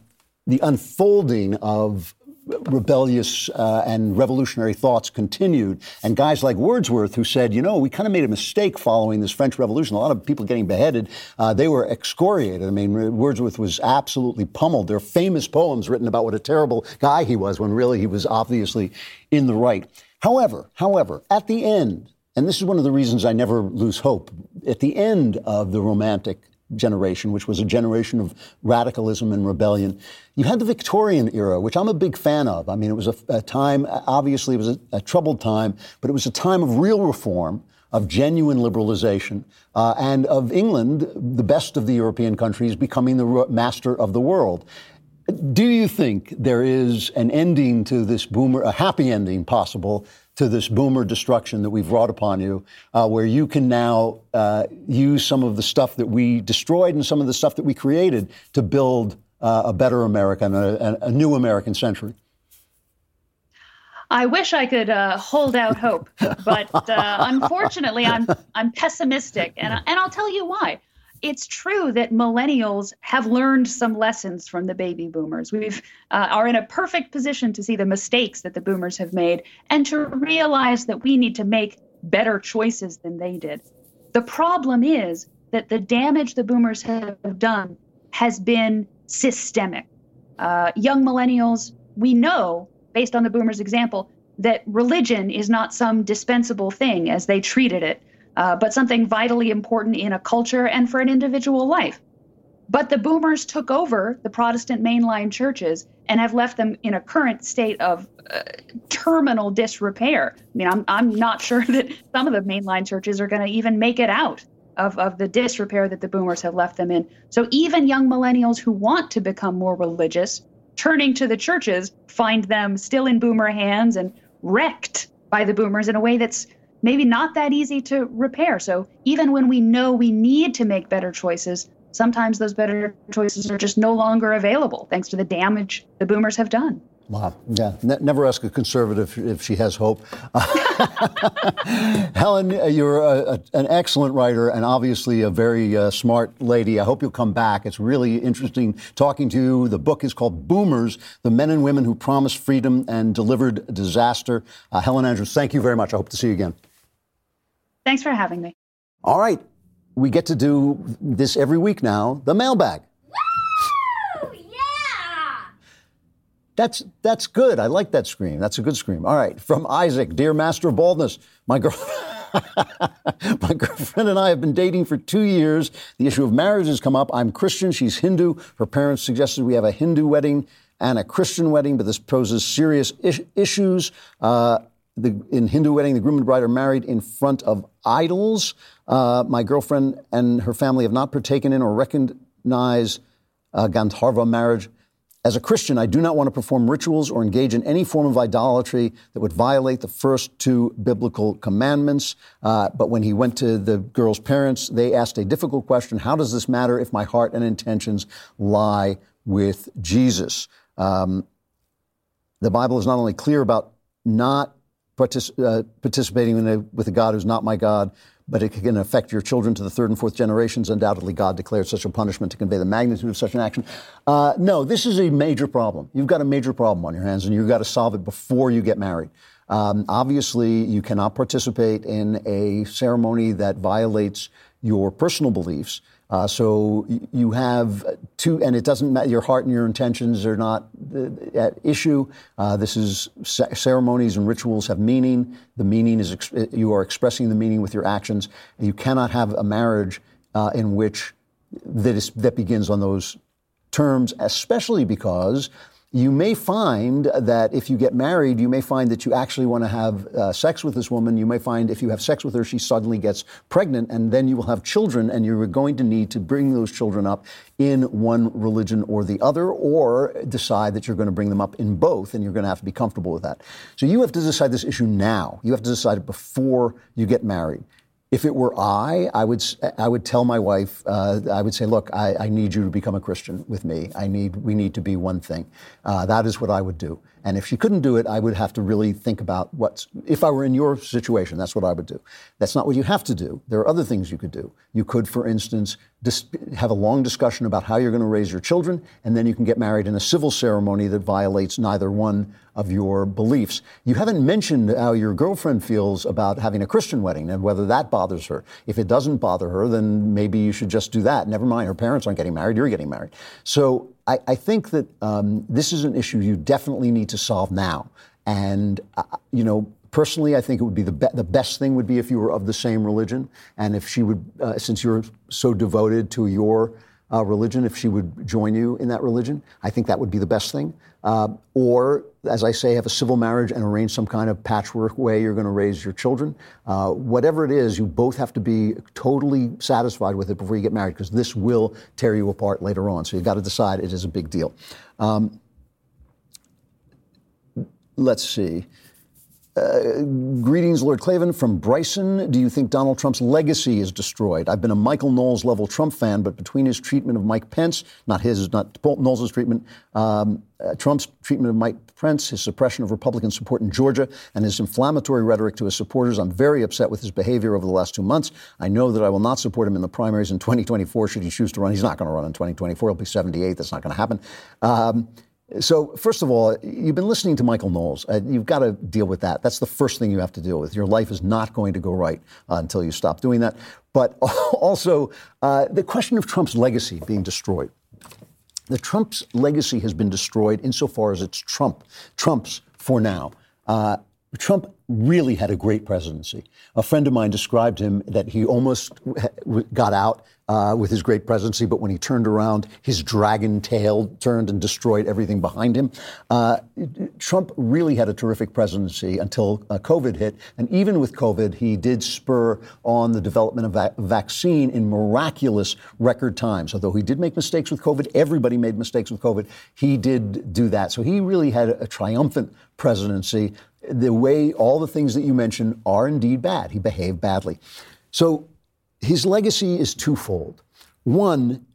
Speaker 1: the unfolding of rebellious uh, and revolutionary thoughts continued. And guys like Wordsworth, who said, you know, we kind of made a mistake following this French Revolution. A lot of people getting beheaded, uh, they were excoriated. I mean, Wordsworth was absolutely pummeled. There are famous poems written about what a terrible guy he was when really he was obviously in the right. However, however, at the end, and this is one of the reasons I never lose hope, at the end of the Romantic generation, which was a generation of radicalism and rebellion. You had the Victorian era, which I'm a big fan of. I mean, it was a, a time, obviously, it was a, a, troubled time, but it was a time of real reform, of genuine liberalization, uh, and of England, the best of the European countries, becoming the master of the world. Do you think there is an ending to this boomer, a happy ending possible to this boomer destruction that we've wrought upon you, uh, where you can now uh, use some of the stuff that we destroyed and some of the stuff that we created to build uh, a better America and a, a, new American century?
Speaker 31: I wish I could uh, hold out hope, but uh, unfortunately, I'm I'm pessimistic, and and I'll tell you why it's true that millennials have learned some lessons from the baby boomers. We've uh, are in a perfect position to see the mistakes that the boomers have made and to realize that we need to make better choices than they did. The problem is that the damage the boomers have done has been systemic. Uh, young millennials, we know, based on the boomers' example, that religion is not some dispensable thing as they treated it uh, but something vitally important in a culture and for an individual life. But the boomers took over the Protestant mainline churches and have left them in a current state of uh, terminal disrepair. I mean, I'm, I'm not <laughs> sure that some of the mainline churches are going to even make it out of, of the disrepair that the boomers have left them in. So even young millennials who want to become more religious, turning to the churches, find them still in boomer hands and wrecked by the boomers in a way that's maybe not that easy to repair. So even when we know we need to make better choices, sometimes those better choices are just no longer available thanks to the damage the boomers have done.
Speaker 1: Wow. Yeah. Ne- never ask a conservative if she has hope. <laughs> Helen, uh, you're a, a, an excellent writer and obviously a very uh, smart lady. I hope you'll come back. It's really interesting talking to you. The book is called Boomers The Men and Women Who Promised Freedom and Delivered Disaster. Uh, Helen Andrews, thank you very much. I hope to see you again.
Speaker 31: Thanks for having me.
Speaker 1: All right. We get to do this every week now the mailbag. Woo! Yeah! That's that's good. I like that scream. That's a good scream. All right. From Isaac, dear master of baldness, my girl <laughs> my girlfriend and I have been dating for two years. The issue of marriage has come up. I'm Christian. She's Hindu. Her parents suggested we have a Hindu wedding and a Christian wedding, but this poses serious is- issues. Uh, the, in Hindu wedding, the groom and bride are married in front of idols. Uh, my girlfriend and her family have not partaken in or recognized uh, Gandharva marriage. As a Christian, I do not want to perform rituals or engage in any form of idolatry that would violate the first two biblical commandments. Uh, but when he went to the girl's parents, they asked a difficult question How does this matter if my heart and intentions lie with Jesus? Um, the Bible is not only clear about not partic- uh, participating a, with a God who's not my God, but it can affect your children to the third and fourth generations. Undoubtedly, God declared such a punishment to convey the magnitude of such an action. Uh, no, this is a major problem. You've got a major problem on your hands, and you've got to solve it before you get married. Um, obviously, you cannot participate in a ceremony that violates your personal beliefs. Uh, so you have two, and it doesn't matter. Your heart and your intentions are not uh, at issue. Uh, this is ceremonies and rituals have meaning. The meaning is ex- you are expressing the meaning with your actions. You cannot have a marriage uh, in which that is that begins on those terms, especially because you may find that if you get married, you may find that you actually want to have uh, sex with this woman. You may find if you have sex with her, she suddenly gets pregnant, and then you will have children, and you're going to need to bring those children up in one religion or the other, or decide that you're going to bring them up in both, and you're going to have to be comfortable with that. So you have to decide this issue now. You have to decide it before you get married. If it were I, I would I would tell my wife. Uh, I would say, "Look, I, I, need you to become a Christian with me. I need we need to be one thing." Uh, that is what I would do. And if she couldn't do it, I would have to really think about what's, if I were in your situation, that's what I would do. That's not what you have to do. There are other things you could do. You could, for instance, dis- have a long discussion about how you're going to raise your children, and then you can get married in a civil ceremony that violates neither one of your beliefs. You haven't mentioned how your girlfriend feels about having a Christian wedding and whether that bothers her. If it doesn't bother her, then maybe you should just do that. Never mind, her parents aren't getting married, you're getting married. So I, I think that um, this is an issue you definitely need to solve now. And, uh, you know, personally, I think it would be the, be- the best thing would be if you were of the same religion. And if she would, uh, since you're so devoted to your uh, religion, if she would join you in that religion, I think that would be the best thing. Uh, or, as I say, have a civil marriage and arrange some kind of patchwork way you're going to raise your children. Uh, whatever it is, you both have to be totally satisfied with it before you get married, because this will tear you apart later on. So you've got to decide it is a big deal. Um, let's see. Uh, greetings, Lord Klavan from Bryson. Do you think Donald Trump's legacy is destroyed? I've been a Michael Knowles level Trump fan, but between his treatment of Mike Pence, not his, not Knowles' treatment, um, uh, Trump's treatment of Mike Pence, his suppression of Republican support in Georgia, and his inflammatory rhetoric to his supporters, I'm very upset with his behavior over the last two months. I know that I will not support him in the primaries in 2024 should he choose to run. He's not going to run in 2024. He'll be 78. That's not going to happen. Um, so, first of all, you've been listening to Michael Knowles. Uh, you've got to deal with that. That's the first thing you have to deal with. Your life is not going to go right uh, until you stop doing that. But <laughs> also, uh, the question of Trump's legacy being destroyed. The Trump's legacy has been destroyed insofar as it's Trump, Trump's for now. Trump really had a great presidency. A friend of mine described him that he almost got out uh, with his great presidency, but when he turned around, his dragon tail turned and destroyed everything behind him. Uh, Trump really had a terrific presidency until uh, COVID hit, and even with COVID, he did spur on the development of va- vaccine in miraculous record times. Although he did make mistakes with COVID, everybody made mistakes with COVID. He did do that, so he really had a triumphant presidency. The way all the things that you mentioned are indeed bad. He behaved badly. So his legacy is twofold. One,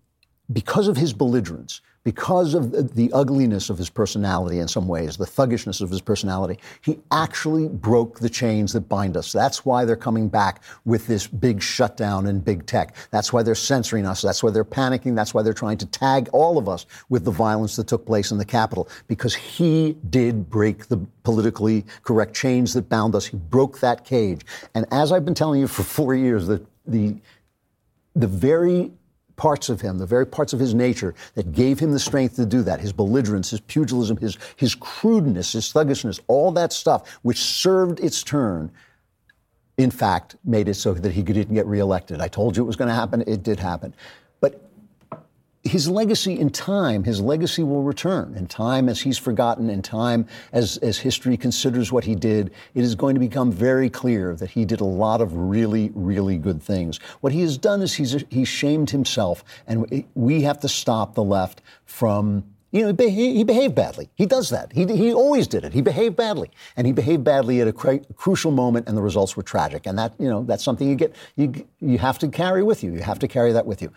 Speaker 1: because of his belligerence, because of the ugliness of his personality in some ways, the thuggishness of his personality, he actually broke the chains that bind us. That's why they're coming back with this big shutdown in big tech. That's why they're censoring us. That's why they're panicking. That's why they're trying to tag all of us with the violence that took place in the Capitol, because he did break the politically correct chains that bound us. He broke that cage. And as I've been telling you for four years, the, the, the very parts of him, the very parts of his nature that gave him the strength to do that, his belligerence, his pugilism, his, his crudeness, his thuggishness, all that stuff, which served its turn, in fact, made it so that he didn't get reelected. I told you it was going to happen. It did happen his legacy in time, his legacy will return. In time, as he's forgotten, in time, as, as history considers what he did, it is going to become very clear that he did a lot of really, really good things. What he has done is he's, he's shamed himself, and we have to stop the left from you know, he he behaved badly. He does that. He, he always did it. He behaved badly, and he behaved badly at a cr- crucial moment, and the results were tragic. And that, you know, that's something you get. You you have to carry with you. You have to carry that with you.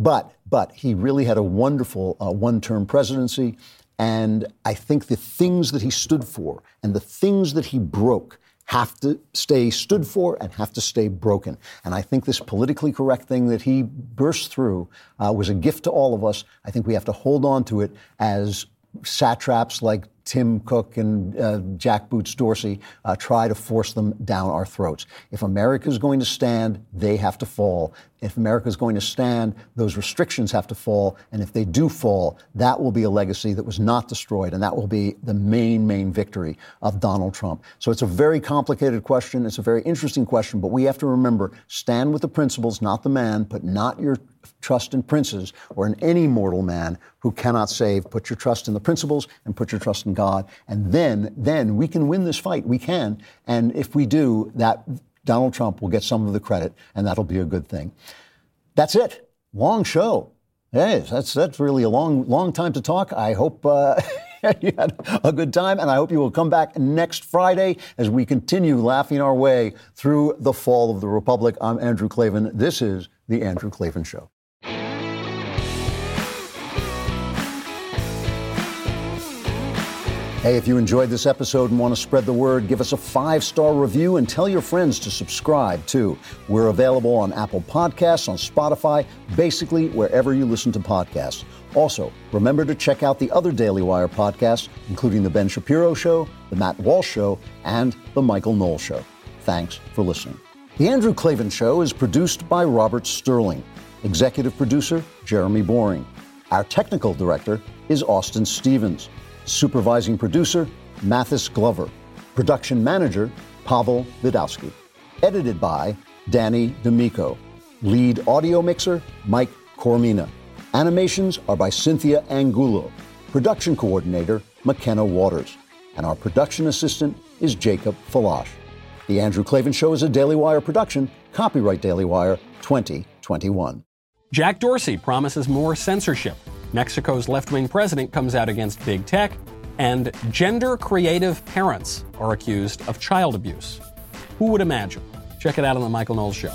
Speaker 1: But, but he really had a wonderful uh, one term presidency. And I think the things that he stood for and the things that he broke have to stay stood for and have to stay broken. And I think this politically correct thing that he burst through uh, was a gift to all of us. I think we have to hold on to it as satraps like Tim Cook and uh, Jack Boots Dorsey uh, try to force them down our throats. If America is going to stand, they have to fall. If America is going to stand, those restrictions have to fall. And if they do fall, that will be a legacy that was not destroyed. And that will be the main, main victory of Donald Trump. So it's a very complicated question. It's a very interesting question. But we have to remember stand with the principles, not the man, put not your trust in princes or in any mortal man who cannot save. Put your trust in the principles and put your trust in God. And then, then we can win this fight. We can. And if we do, that Donald Trump will get some of the credit, and that'll be a good thing. That's it. Long show. Hey, that's that's really a long long time to talk. I hope uh, <laughs> you had a good time, and I hope you will come back next Friday as we continue laughing our way through the fall of the Republic. I'm Andrew Klavan. This is the Andrew Klavan Show. Hey, if you enjoyed this episode and want to spread the word, give us a five star review and tell your friends to subscribe too. We're available on Apple Podcasts, on Spotify, basically wherever you listen to podcasts. Also, remember to check out the other Daily Wire podcasts, including The Ben Shapiro Show, The Matt Walsh Show, and The Michael Knowles Show. Thanks for listening. The Andrew Klavan Show is produced by Robert Sterling, executive producer Jeremy Boring. Our technical director is Austin Stevens. Supervising producer, Mathis Glover. Production manager, Pavel Vidowski. Edited by Danny D'Amico. Lead audio mixer, Mike Coromina. Animations are by Cynthia Angulo. Production coordinator, McKenna Waters. And our production assistant is Jacob Falash. The Andrew Klavan Show is a Daily Wire production. Copyright Daily Wire 2021.
Speaker 32: Jack Dorsey promises more censorship. Mexico's left wing president comes out against big tech, and gender creative parents are accused of child abuse. Who would imagine? Check it out on The Michael Knowles Show.